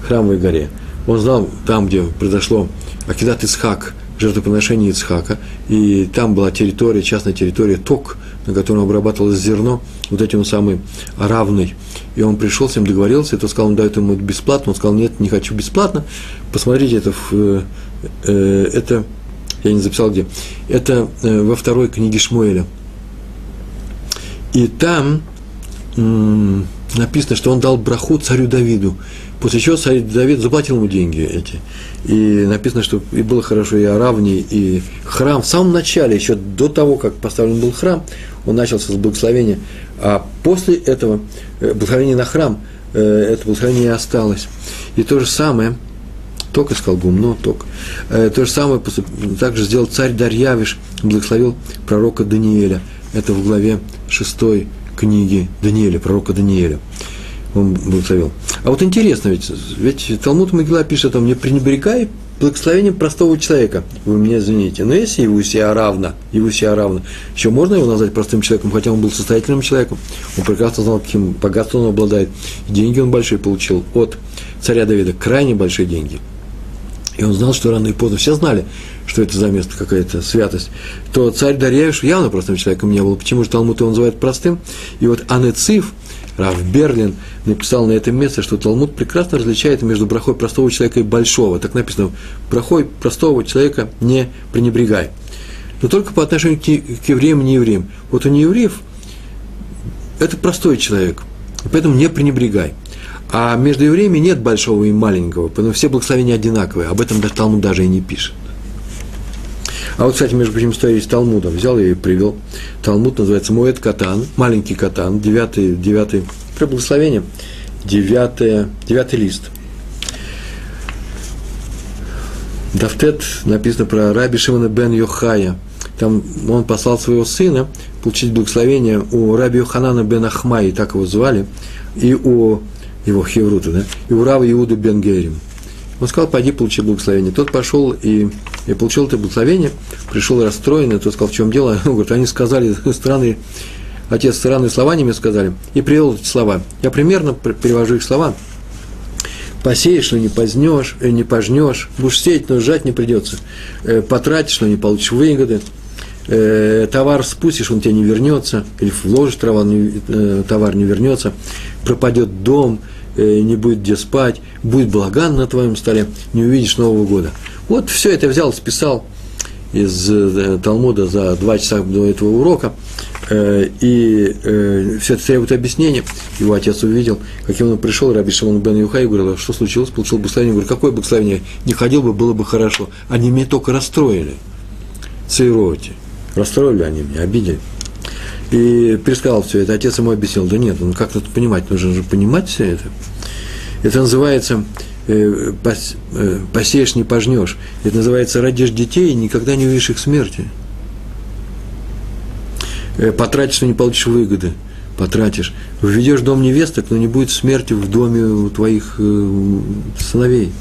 храмовой горе – он знал там, где произошло Акидат Исхак, жертвоприношение Ицхака, и там была территория, частная территория Ток, на котором обрабатывалось зерно, вот этим он самый равный. И он пришел с ним, договорился, и тот сказал, он дает ему бесплатно, он сказал, нет, не хочу бесплатно, посмотрите, это, э, э, это я не записал где, это э, во второй книге Шмуэля. И там написано, что он дал браху царю Давиду. После чего царь Давид заплатил ему деньги эти. И написано, что и было хорошо и Аравни, и храм. В самом начале, еще до того, как поставлен был храм, он начался с благословения. А после этого э, благословение на храм, э, это благословение осталось. И то же самое, только сказал гумно, ток. Э, то же самое также сделал царь Дарьявиш, благословил пророка Даниэля. Это в главе 6 книги Даниэля, пророка Даниэля он благословил. А вот интересно, ведь, ведь Талмуд Могила пишет там, не пренебрегай благословением простого человека. Вы меня извините. Но если его себя равно, его себя равно, еще можно его назвать простым человеком, хотя он был состоятельным человеком, он прекрасно знал, каким богатством он обладает. деньги он большие получил от царя Давида, крайне большие деньги. И он знал, что рано и поздно, все знали, что это за место, какая-то святость, то царь Дарьяевич явно простым человеком не был. Почему же Талмуд его называет простым? И вот Анецив, Рав Берлин написал на этом месте, что Талмуд прекрасно различает между брахой простого человека и большого. Так написано, брахой простого человека не пренебрегай. Но только по отношению к, евреям и неевреям. Вот у неевреев это простой человек, поэтому не пренебрегай. А между евреями нет большого и маленького, поэтому все благословения одинаковые. Об этом даже Талмуд даже и не пишет. А вот, кстати, между прочим, история из Талмуда. Взял я и привел. Талмуд называется Моэт Катан, маленький Катан, девятый, девятый, при благословении, девятый, девятый лист. Дафтет написано про Раби Шимона бен Йохая. Там он послал своего сына получить благословение у Раби Йоханана бен Ахмаи, так его звали, и у его Хеврута, да, и у Рава Иуда бен Герим. Он сказал, пойди получи благословение. Тот пошел и я получил это благословение, пришел расстроенный, тот сказал, в чем дело? [laughs] Он говорит, они сказали странные, отец странные слова не мне сказали, и привел эти слова. Я примерно перевожу их слова. Посеешь, но не позднешь, э, не пожнешь, будешь сеять, но сжать не придется. Э, потратишь, но не получишь выгоды. Э, товар спустишь, он тебе не вернется, или вложишь товар, не, товар не вернется. Пропадет дом, э, не будет где спать, будет благан на твоем столе, не увидишь Нового года. Вот все это взял, списал из э, Талмуда за два часа до этого урока, э, и э, все это требует объяснения. Его отец увидел, каким он пришел, Раби Шимон бен Юхай, говорил, «А что случилось, получил благословение. Говорю, какое благословение? Не ходил бы, было бы хорошо. Они меня только расстроили. Цейроти. Расстроили они меня, обидели. И пересказал все это. Отец ему объяснил, да нет, ну как тут понимать, нужно же понимать все это. Это называется э, пос, э, посеешь, не пожнешь. Это называется родишь детей никогда не увидишь их смерти. Э, потратишь, но не получишь выгоды. Потратишь. Введешь дом невесток, но не будет смерти в доме у твоих э, сыновей.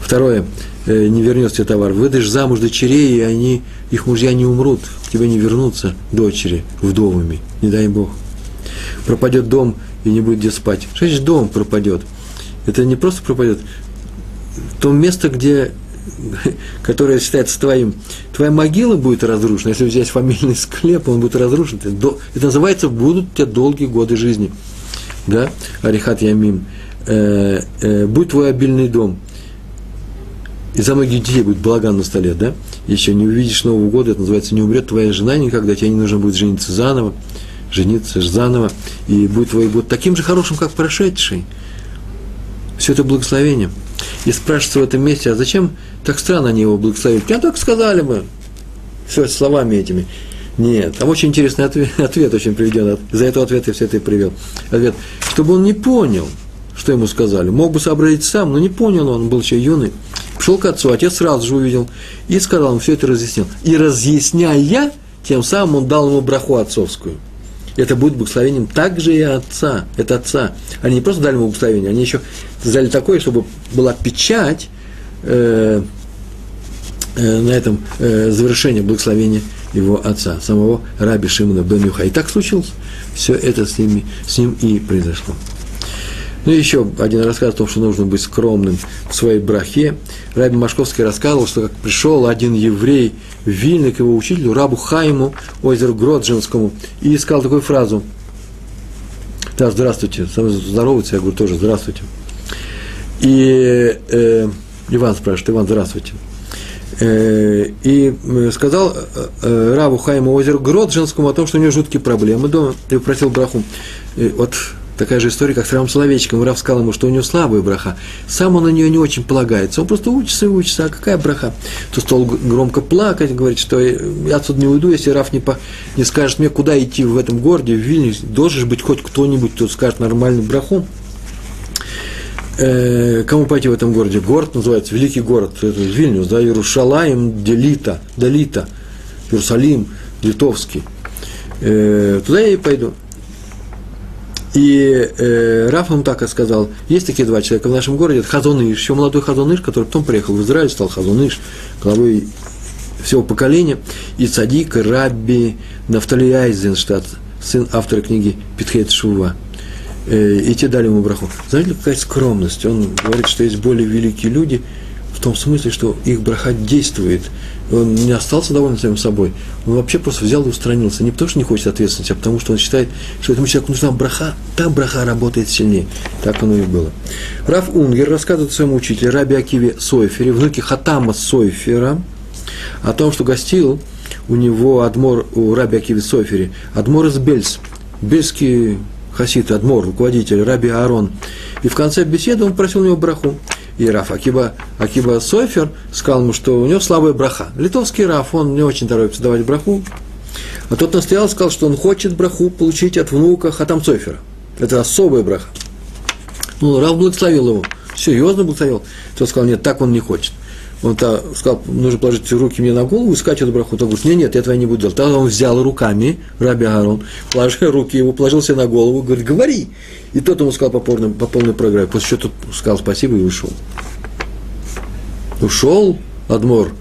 Второе. Э, не вернется тебе товар. Выдашь замуж дочерей, и они, их мужья не умрут, к тебе не вернутся дочери вдовыми, не дай Бог. Пропадет дом, и не будет где спать. Что значит дом пропадет? Это не просто пропадет. То место, где, [laughs] которое считается твоим, твоя могила будет разрушена. Если взять фамильный склеп, он будет разрушен. Это называется, будут у тебя долгие годы жизни. Да? Арихат Ямим. Э, э, будь твой обильный дом и за многих детей будет балаган на столе, да? Еще не увидишь Нового года, это называется, не умрет твоя жена никогда, тебе не нужно будет жениться заново, жениться заново, и будет твой год таким же хорошим, как прошедший. Все это благословение. И спрашивается в этом месте, а зачем так странно они его благословили? Я так сказали бы, все словами этими. Нет, там очень интересный ответ, [laughs] ответ очень приведен. За этого ответа я все это и привел. Ответ, чтобы он не понял, что ему сказали. Мог бы сообразить сам, но не понял он, он был еще юный. Пришел к отцу, отец сразу же увидел и сказал ему, все это разъяснил. И разъясняя, тем самым он дал ему браху отцовскую. Это будет благословением также и отца, это отца. Они не просто дали ему благословение, они еще дали такое, чтобы была печать э, э, на этом э, завершение благословения его отца, самого Раби Шимона бен Юха. И так случилось. Все это с, ними, с ним и произошло. Ну, еще один рассказ о том, что нужно быть скромным в своей брахе. Раби Машковский рассказывал, что как пришел один еврей в Вильны к его учителю, рабу Хайму, озеру Гроджинскому, и сказал такую фразу. Да, здравствуйте. Сам здоровается, я говорю тоже здравствуйте. И э, Иван спрашивает, Иван, здравствуйте. Э, и сказал э, э, Раву Хайму озеру Гроджинскому о том, что у него жуткие проблемы дома, и просил браху. И вот Такая же история, как с Равом Соловейчиком. Рав сказал ему, что у него слабая браха. Сам он на нее не очень полагается. Он просто учится и учится. А какая браха? То стал громко плакать, говорит, что я отсюда не уйду, если Рав не, по, не скажет мне, куда идти в этом городе, в Вильне. Должен быть хоть кто-нибудь, кто скажет нормальную браху. Э, кому пойти в этом городе? Город называется, великий город, это Вильнюс, да, Иерушалаем, Делита, Далита, Иерусалим, Литовский. Э, туда я и пойду. И э, Раф ему так и сказал, есть такие два человека в нашем городе, это Хазоныш, еще молодой Хазоныш, который потом приехал в Израиль, стал Хазоныш, главой всего поколения, и Цадик Рабби Нафтали Айзенштадт, сын автора книги Питхет Шува. Э, и те дали ему браху. Знаете, какая скромность? Он говорит, что есть более великие люди, в том смысле, что их браха действует он не остался доволен самим собой, он вообще просто взял и устранился. Не потому, что не хочет ответственности, а потому, что он считает, что этому человеку нужна браха, там браха работает сильнее. Так оно и было. Раф Унгер рассказывает своему учителю Раби Акиве Сойфере, внуке Хатама Сойфера, о том, что гостил у него Адмор, у Раби Акиве Сойфере, Адмор из Бельс, бельский хасид, Адмор, руководитель, Раби Аарон. И в конце беседы он просил у него браху. И Раф Акиба, Акиба Сойфер сказал ему, что у него слабая браха. Литовский Раф, он не очень торопится давать браху. А тот настоял, сказал, что он хочет браху получить от внука Хатам Сойфера. Это особая браха. Ну, Раф благословил его, серьезно благословил. Тот сказал, нет, так он не хочет. Он сказал, нужно положить руки мне на голову искать эту браху. Тот говорит, нет, нет, я этого не буду делать. Тогда он взял руками, Раби Аарон, положил руки его, положил себе на голову, говорит, говори. И тот ему сказал по полной, по полной программе. После чего тот сказал спасибо и ушел. Ушел Адмор,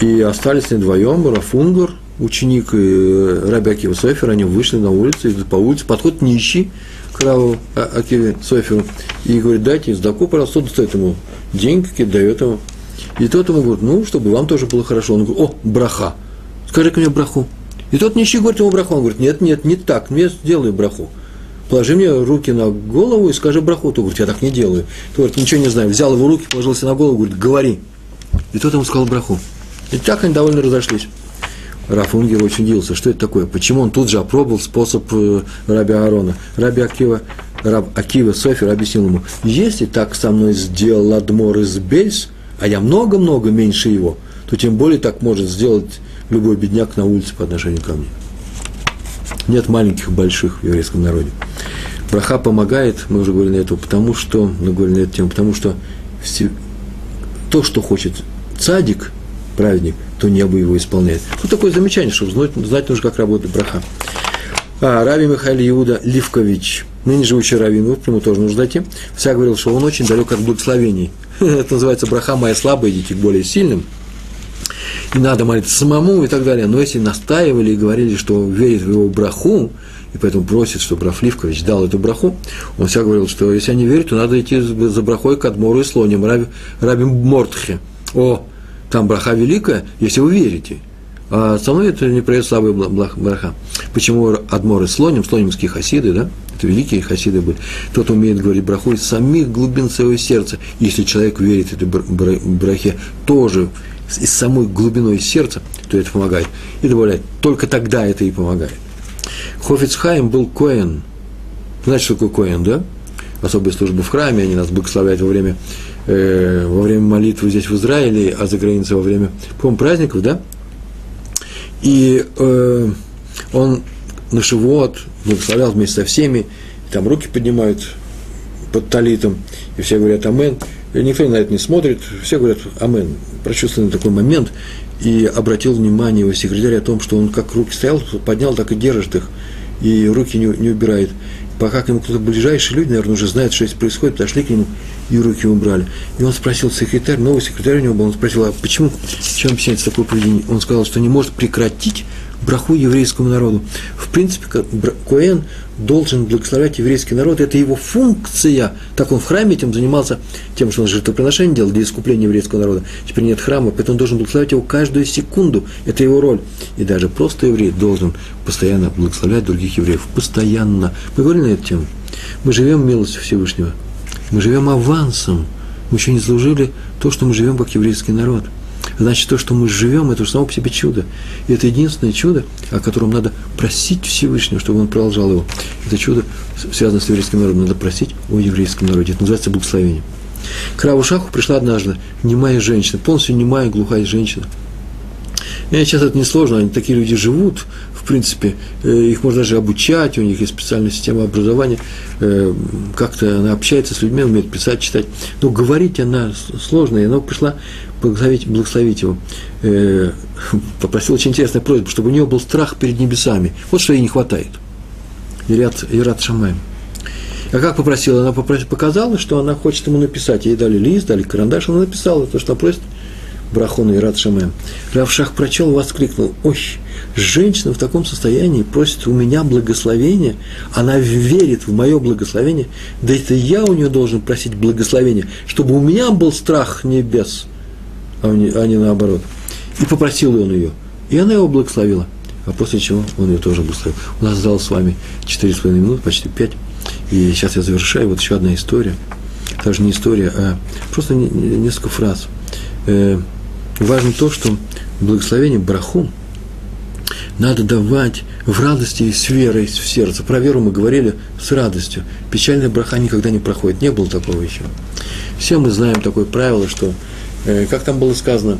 и остались они вдвоем, Рафунгар, ученик и э, Раби Акива Софер, они вышли на улицу, идут по улице, подходит нищий к Раву а, Акиве Соферу и говорит, дайте сдаку, пожалуйста, стоит ему деньги, дает ему. И тот ему говорит, ну, чтобы вам тоже было хорошо. Он говорит, о, браха, скажи-ка мне браху. И тот нищий говорит ему браху, он говорит, нет, нет, не так, я сделаю браху. положи мне руки на голову и скажи браху. Тот говорит, я так не делаю. Тот говорит, ничего не знаю. Взял его руки, положился на голову, говорит, говори. И тот ему сказал браху. И так они довольно разошлись. Раф Унгер очень удивился, что это такое, почему он тут же опробовал способ э, Раби Аарона. Раби Акива, Раб Акива Софер объяснил ему, если так со мной сделал Адмор из Бельс, а я много-много меньше его, то тем более так может сделать любой бедняк на улице по отношению ко мне. Нет маленьких, больших в еврейском народе. Браха помогает, мы уже говорили на это, потому что, мы говорили на эту тему, потому что все, то, что хочет цадик, праведник, то небо его исполняет. Вот такое замечание, чтобы знать, знать нужно, как работает браха. А, Раби Михаил Иуда Ливкович, ныне живущий раввин, вот к нему тоже нужно зайти, вся говорил, что он очень далек от благословений. [laughs] Это называется браха моя слабая, идите к более сильным. И надо молиться самому и так далее. Но если настаивали и говорили, что верит в его браху, и поэтому просит, чтобы Раф Ливкович дал эту браху, он всегда говорил, что если они верят, то надо идти за брахой к Адмору и Слоним, Раби, Раби Мортхе. О, там браха великая, если вы верите. А мной это не проект слабый браха. Почему Адмор и Слоним, слонимские хасиды, да, это великие хасиды были. Тот умеет говорить браху из самих глубин своего сердца. Если человек верит этой брахе тоже из самой глубиной сердца, то это помогает. И добавляет, только тогда это и помогает. Хофицхайм был Коэн. Знаете, что такое Коэн, да? Особая служба в храме, они нас благословляют во время э, во время молитвы здесь в Израиле, а за границей во время, по праздников, да? И э, он на живот благословлял вместе со всеми, и там руки поднимают под талитом, и все говорят «Амен». И никто на это не смотрит, все говорят «Амен». Прочувствовали такой момент, и обратил внимание его секретарь о том, что он как руки стоял, поднял, так и держит их, и руки не, не убирает пока к нему кто-то ближайшие люди, наверное, уже знают, что здесь происходит, подошли к нему и руки убрали. И он спросил секретарь, новый секретарь у него был, он спросил, а почему, чем объясняется такое поведение? Он сказал, что не может прекратить браху еврейскому народу. В принципе, Коэн должен благословлять еврейский народ, это его функция. Так он в храме этим занимался, тем, что он жертвоприношение делал для искупления еврейского народа. Теперь нет храма, поэтому он должен благословлять его каждую секунду. Это его роль. И даже просто еврей должен постоянно благословлять других евреев. Постоянно. Мы говорили на эту тему. Мы живем милостью Всевышнего. Мы живем авансом. Мы еще не заслужили то, что мы живем как еврейский народ – Значит, то, что мы живем, это уже само по себе чудо. И это единственное чудо, о котором надо просить Всевышнего, чтобы он продолжал его. Это чудо связано с еврейским народом. Надо просить о еврейском народе. Это называется благословение. К Раву Шаху пришла однажды немая женщина, полностью немая, глухая женщина. И сейчас это несложно, они такие люди живут, принципе, э, их можно даже обучать, у них есть специальная система образования, э, как-то она общается с людьми, умеет писать, читать. Но говорить она сложная, и она пришла благословить, благословить его. Э, [laughs] попросила очень интересную просьбу, чтобы у нее был страх перед небесами. Вот что ей не хватает. Ират, Ират Шамаем. А как попросила? Она попросила, показала, что она хочет ему написать. Ей дали лист, дали карандаш, она написала то, что она просит Брахона и Рад Шамаем. Равшах прочел, воскликнул, ой, женщина в таком состоянии просит у меня благословения, она верит в мое благословение, да это я у нее должен просить благословения, чтобы у меня был страх небес, а не, а не наоборот. И попросил он ее, и она его благословила. А после чего он ее тоже благословил. У нас осталось с вами 4,5 минут, почти 5. И сейчас я завершаю. Вот еще одна история. Даже не история, а просто несколько фраз. Э, важно то, что благословение браху надо давать в радости и с верой в сердце. Про веру мы говорили с радостью. Печальная браха никогда не проходит. Не было такого еще. Все мы знаем такое правило, что, э, как там было сказано,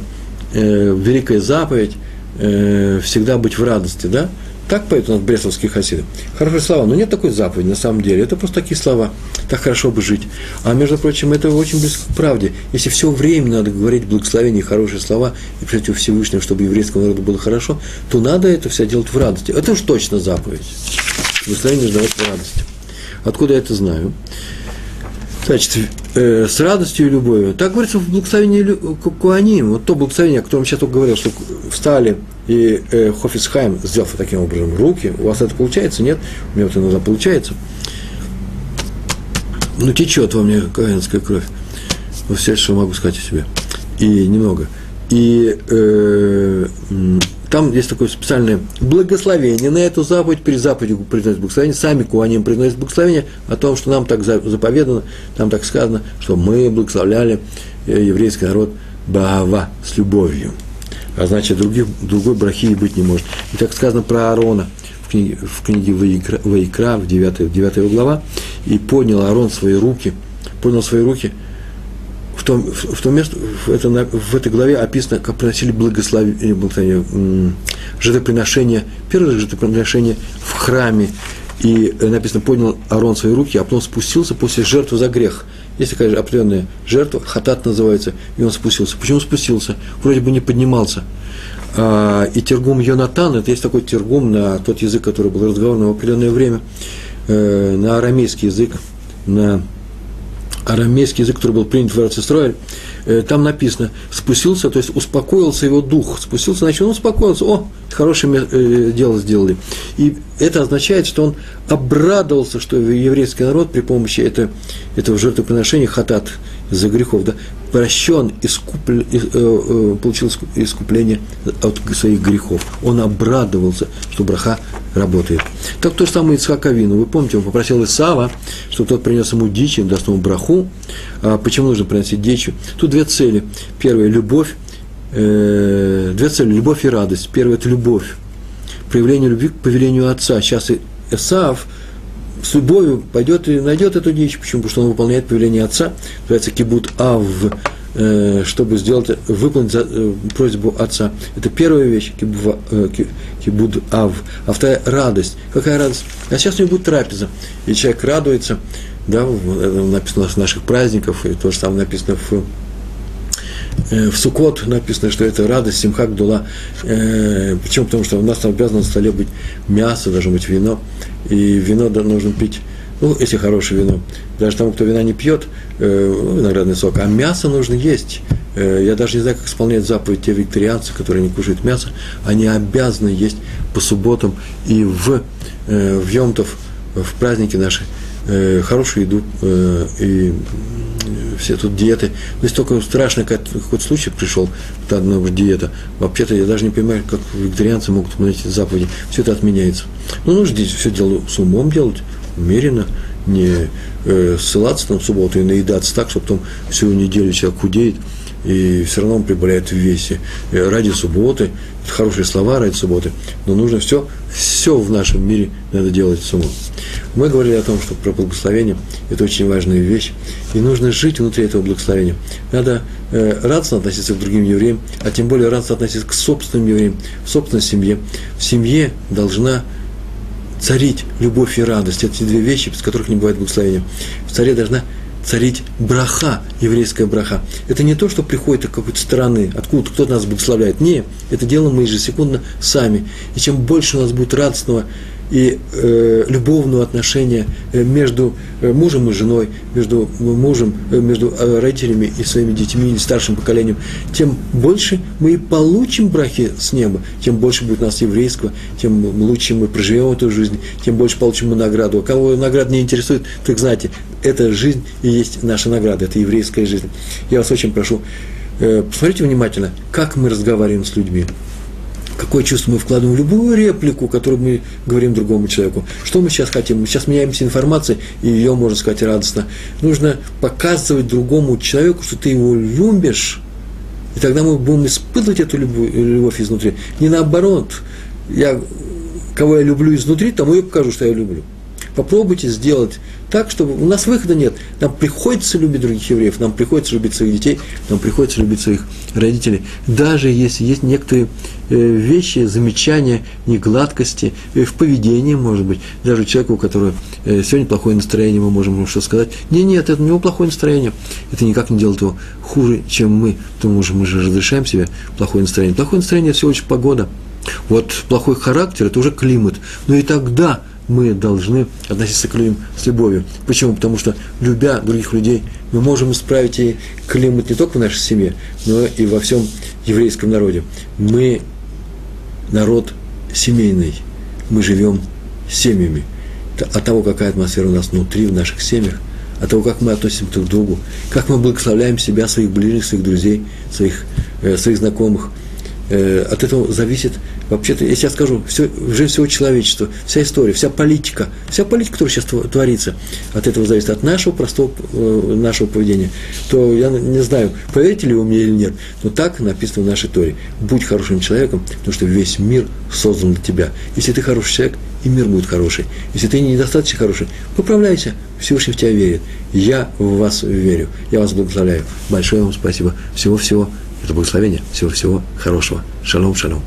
э, великая заповедь э, всегда быть в радости, да? Так поют у нас брестовские хасиды. Хорошие слова, но нет такой заповеди на самом деле. Это просто такие слова. Так хорошо бы жить. А между прочим, это очень близко к правде. Если все время надо говорить благословение и хорошие слова и у Всевышнего, чтобы еврейскому народу было хорошо, то надо это все делать в радости. Это уж точно заповедь. Благословение нужно давать в радости. Откуда я это знаю? Значит, э, с радостью и любовью. Так говорится в благословении Куаним. Вот то благословение, о котором сейчас только говорил, что встали и э, Хофисхайм сделал таким образом руки. У вас это получается? Нет? У меня вот иногда получается. Ну, течет во мне каинская кровь. Вот все, что могу сказать о себе. И немного. И э, там есть такое специальное благословение на эту заповедь, перед заповедью произносят благословение, сами куаним произносят благословение о том, что нам так заповедано, там так сказано, что мы благословляли э, еврейский народ Баава с любовью. А значит, других, другой брахи и быть не может. И так сказано про Аарона в книге, в книге Ваикра, Ваикра в 9, 9 глава. И поднял Аарон свои руки, поднял свои руки – в том, в, в том месте, в, это, в этой главе описано, как приносили благословение, благословение жертвоприношение, первое жертвоприношение в храме. И написано, поднял Арон свои руки, а потом спустился после жертвы за грех. Есть такая же определенная жертва, хатат называется, и он спустился. Почему спустился? Вроде бы не поднимался. А, и тергум Йонатан, это есть такой тергум на тот язык, который был разговорным в определенное время, э, на арамейский язык, на арамейский язык, который был принят в Израиль, э, там написано, спустился, то есть успокоился его дух, спустился, значит, он успокоился, о, хорошее э, дело сделали. И это означает, что он обрадовался, что еврейский народ при помощи этого, этого жертвоприношения хатат за грехов, да, прощен, искуплен, э, э, получил искупление от своих грехов. Он обрадовался, что браха работает. Так то же самое Ицхак Авину. Вы помните, он попросил Исава, чтобы тот принес ему дичь, даст ему браху. А почему нужно приносить дичь? Тут две цели. Первая – любовь. Э, две цели – любовь и радость. Первая – это любовь. Проявление любви к повелению отца. Сейчас Исав – с любовью пойдет и найдет эту дичь. Почему? Потому что он выполняет повеление отца, называется кибут ав, э, чтобы сделать, выполнить э, просьбу отца. Это первая вещь, э, кибуд ав. А вторая – радость. Какая радость? А сейчас у него будет трапеза. И человек радуется, да, написано в наших праздников, и то же самое написано в в Сукот написано, что это радость, симхак дула. Почему? Потому что у нас обязано на столе быть мясо, должно быть вино и вино нужно пить, ну, если хорошее вино. Даже тому, кто вина не пьет, э, ну, виноградный сок, а мясо нужно есть. Э, я даже не знаю, как исполняют заповедь те викторианцы, которые не кушают мясо, они обязаны есть по субботам и в, э, в Йомтов, в праздники наши, э, хорошую еду э, и все тут диеты. Ну, если только страшный какой-то случай пришел, та одна диета, вообще-то я даже не понимаю, как вегетарианцы могут выполнять эти заповеди. Все это отменяется. Ну, нужно здесь все дело с умом делать, умеренно, не э, ссылаться там в субботу и наедаться так, чтобы потом всю неделю человек худеет, и все равно он прибавляет в весе. И ради субботы, хорошие слова ради субботы, но нужно все, все в нашем мире надо делать с умом. Мы говорили о том, что про благословение – это очень важная вещь, и нужно жить внутри этого благословения. Надо э, радостно относиться к другим евреям, а тем более радостно относиться к собственным евреям, в собственной семье. В семье должна царить любовь и радость. Это две вещи, без которых не бывает благословения. В царе должна царить браха, еврейская браха. Это не то, что приходит от какой-то страны, откуда кто-то нас благословляет. Не, это делаем мы ежесекундно сами. И чем больше у нас будет радостного и э, любовного отношения э, между э, мужем и женой, между мужем, э, между родителями и своими детьми или старшим поколением, тем больше мы и получим брахи с неба, тем больше будет у нас еврейского, тем лучше мы проживем эту жизнь, тем больше получим мы награду. А кого награда не интересует, так знаете, эта жизнь и есть наша награда, это еврейская жизнь. Я вас очень прошу, посмотрите внимательно, как мы разговариваем с людьми какое чувство мы вкладываем в любую реплику, которую мы говорим другому человеку. Что мы сейчас хотим? Мы сейчас меняемся информацией, и ее, можно сказать, радостно. Нужно показывать другому человеку, что ты его любишь, и тогда мы будем испытывать эту любовь изнутри. Не наоборот. Я, кого я люблю изнутри, тому я покажу, что я люблю. Попробуйте сделать так, чтобы у нас выхода нет. Нам приходится любить других евреев, нам приходится любить своих детей, нам приходится любить своих родителей. Даже если есть некоторые э, вещи, замечания, негладкости э, в поведении, может быть, даже человеку, у которого э, сегодня плохое настроение, мы можем ему что сказать. Нет, нет, это у него плохое настроение. Это никак не делает его хуже, чем мы. Потому что мы же разрешаем себе плохое настроение. Плохое настроение – всего лишь погода. Вот плохой характер – это уже климат. Но и тогда мы должны относиться к людям с любовью. Почему? Потому что, любя других людей, мы можем исправить и климат не только в нашей семье, но и во всем еврейском народе. Мы народ семейный, мы живем семьями. От того, какая атмосфера у нас внутри, в наших семьях, от того, как мы относимся друг к другу, как мы благословляем себя, своих ближних, своих друзей, своих, э, своих знакомых. Э, от этого зависит, вообще-то, если я скажу, все, жизнь всего человечества, вся история, вся политика, вся политика, которая сейчас творится, от этого зависит, от нашего простого, э, нашего поведения, то я не знаю, поверите ли вы мне или нет, но так написано в нашей Торе. Будь хорошим человеком, потому что весь мир создан для тебя. Если ты хороший человек, и мир будет хороший. Если ты недостаточно хороший, поправляйся, Всевышний в тебя верит. Я в вас верю. Я вас благословляю. Большое вам спасибо. Всего-всего. Это благословение. Всего-всего хорошего. Шалом, шалом.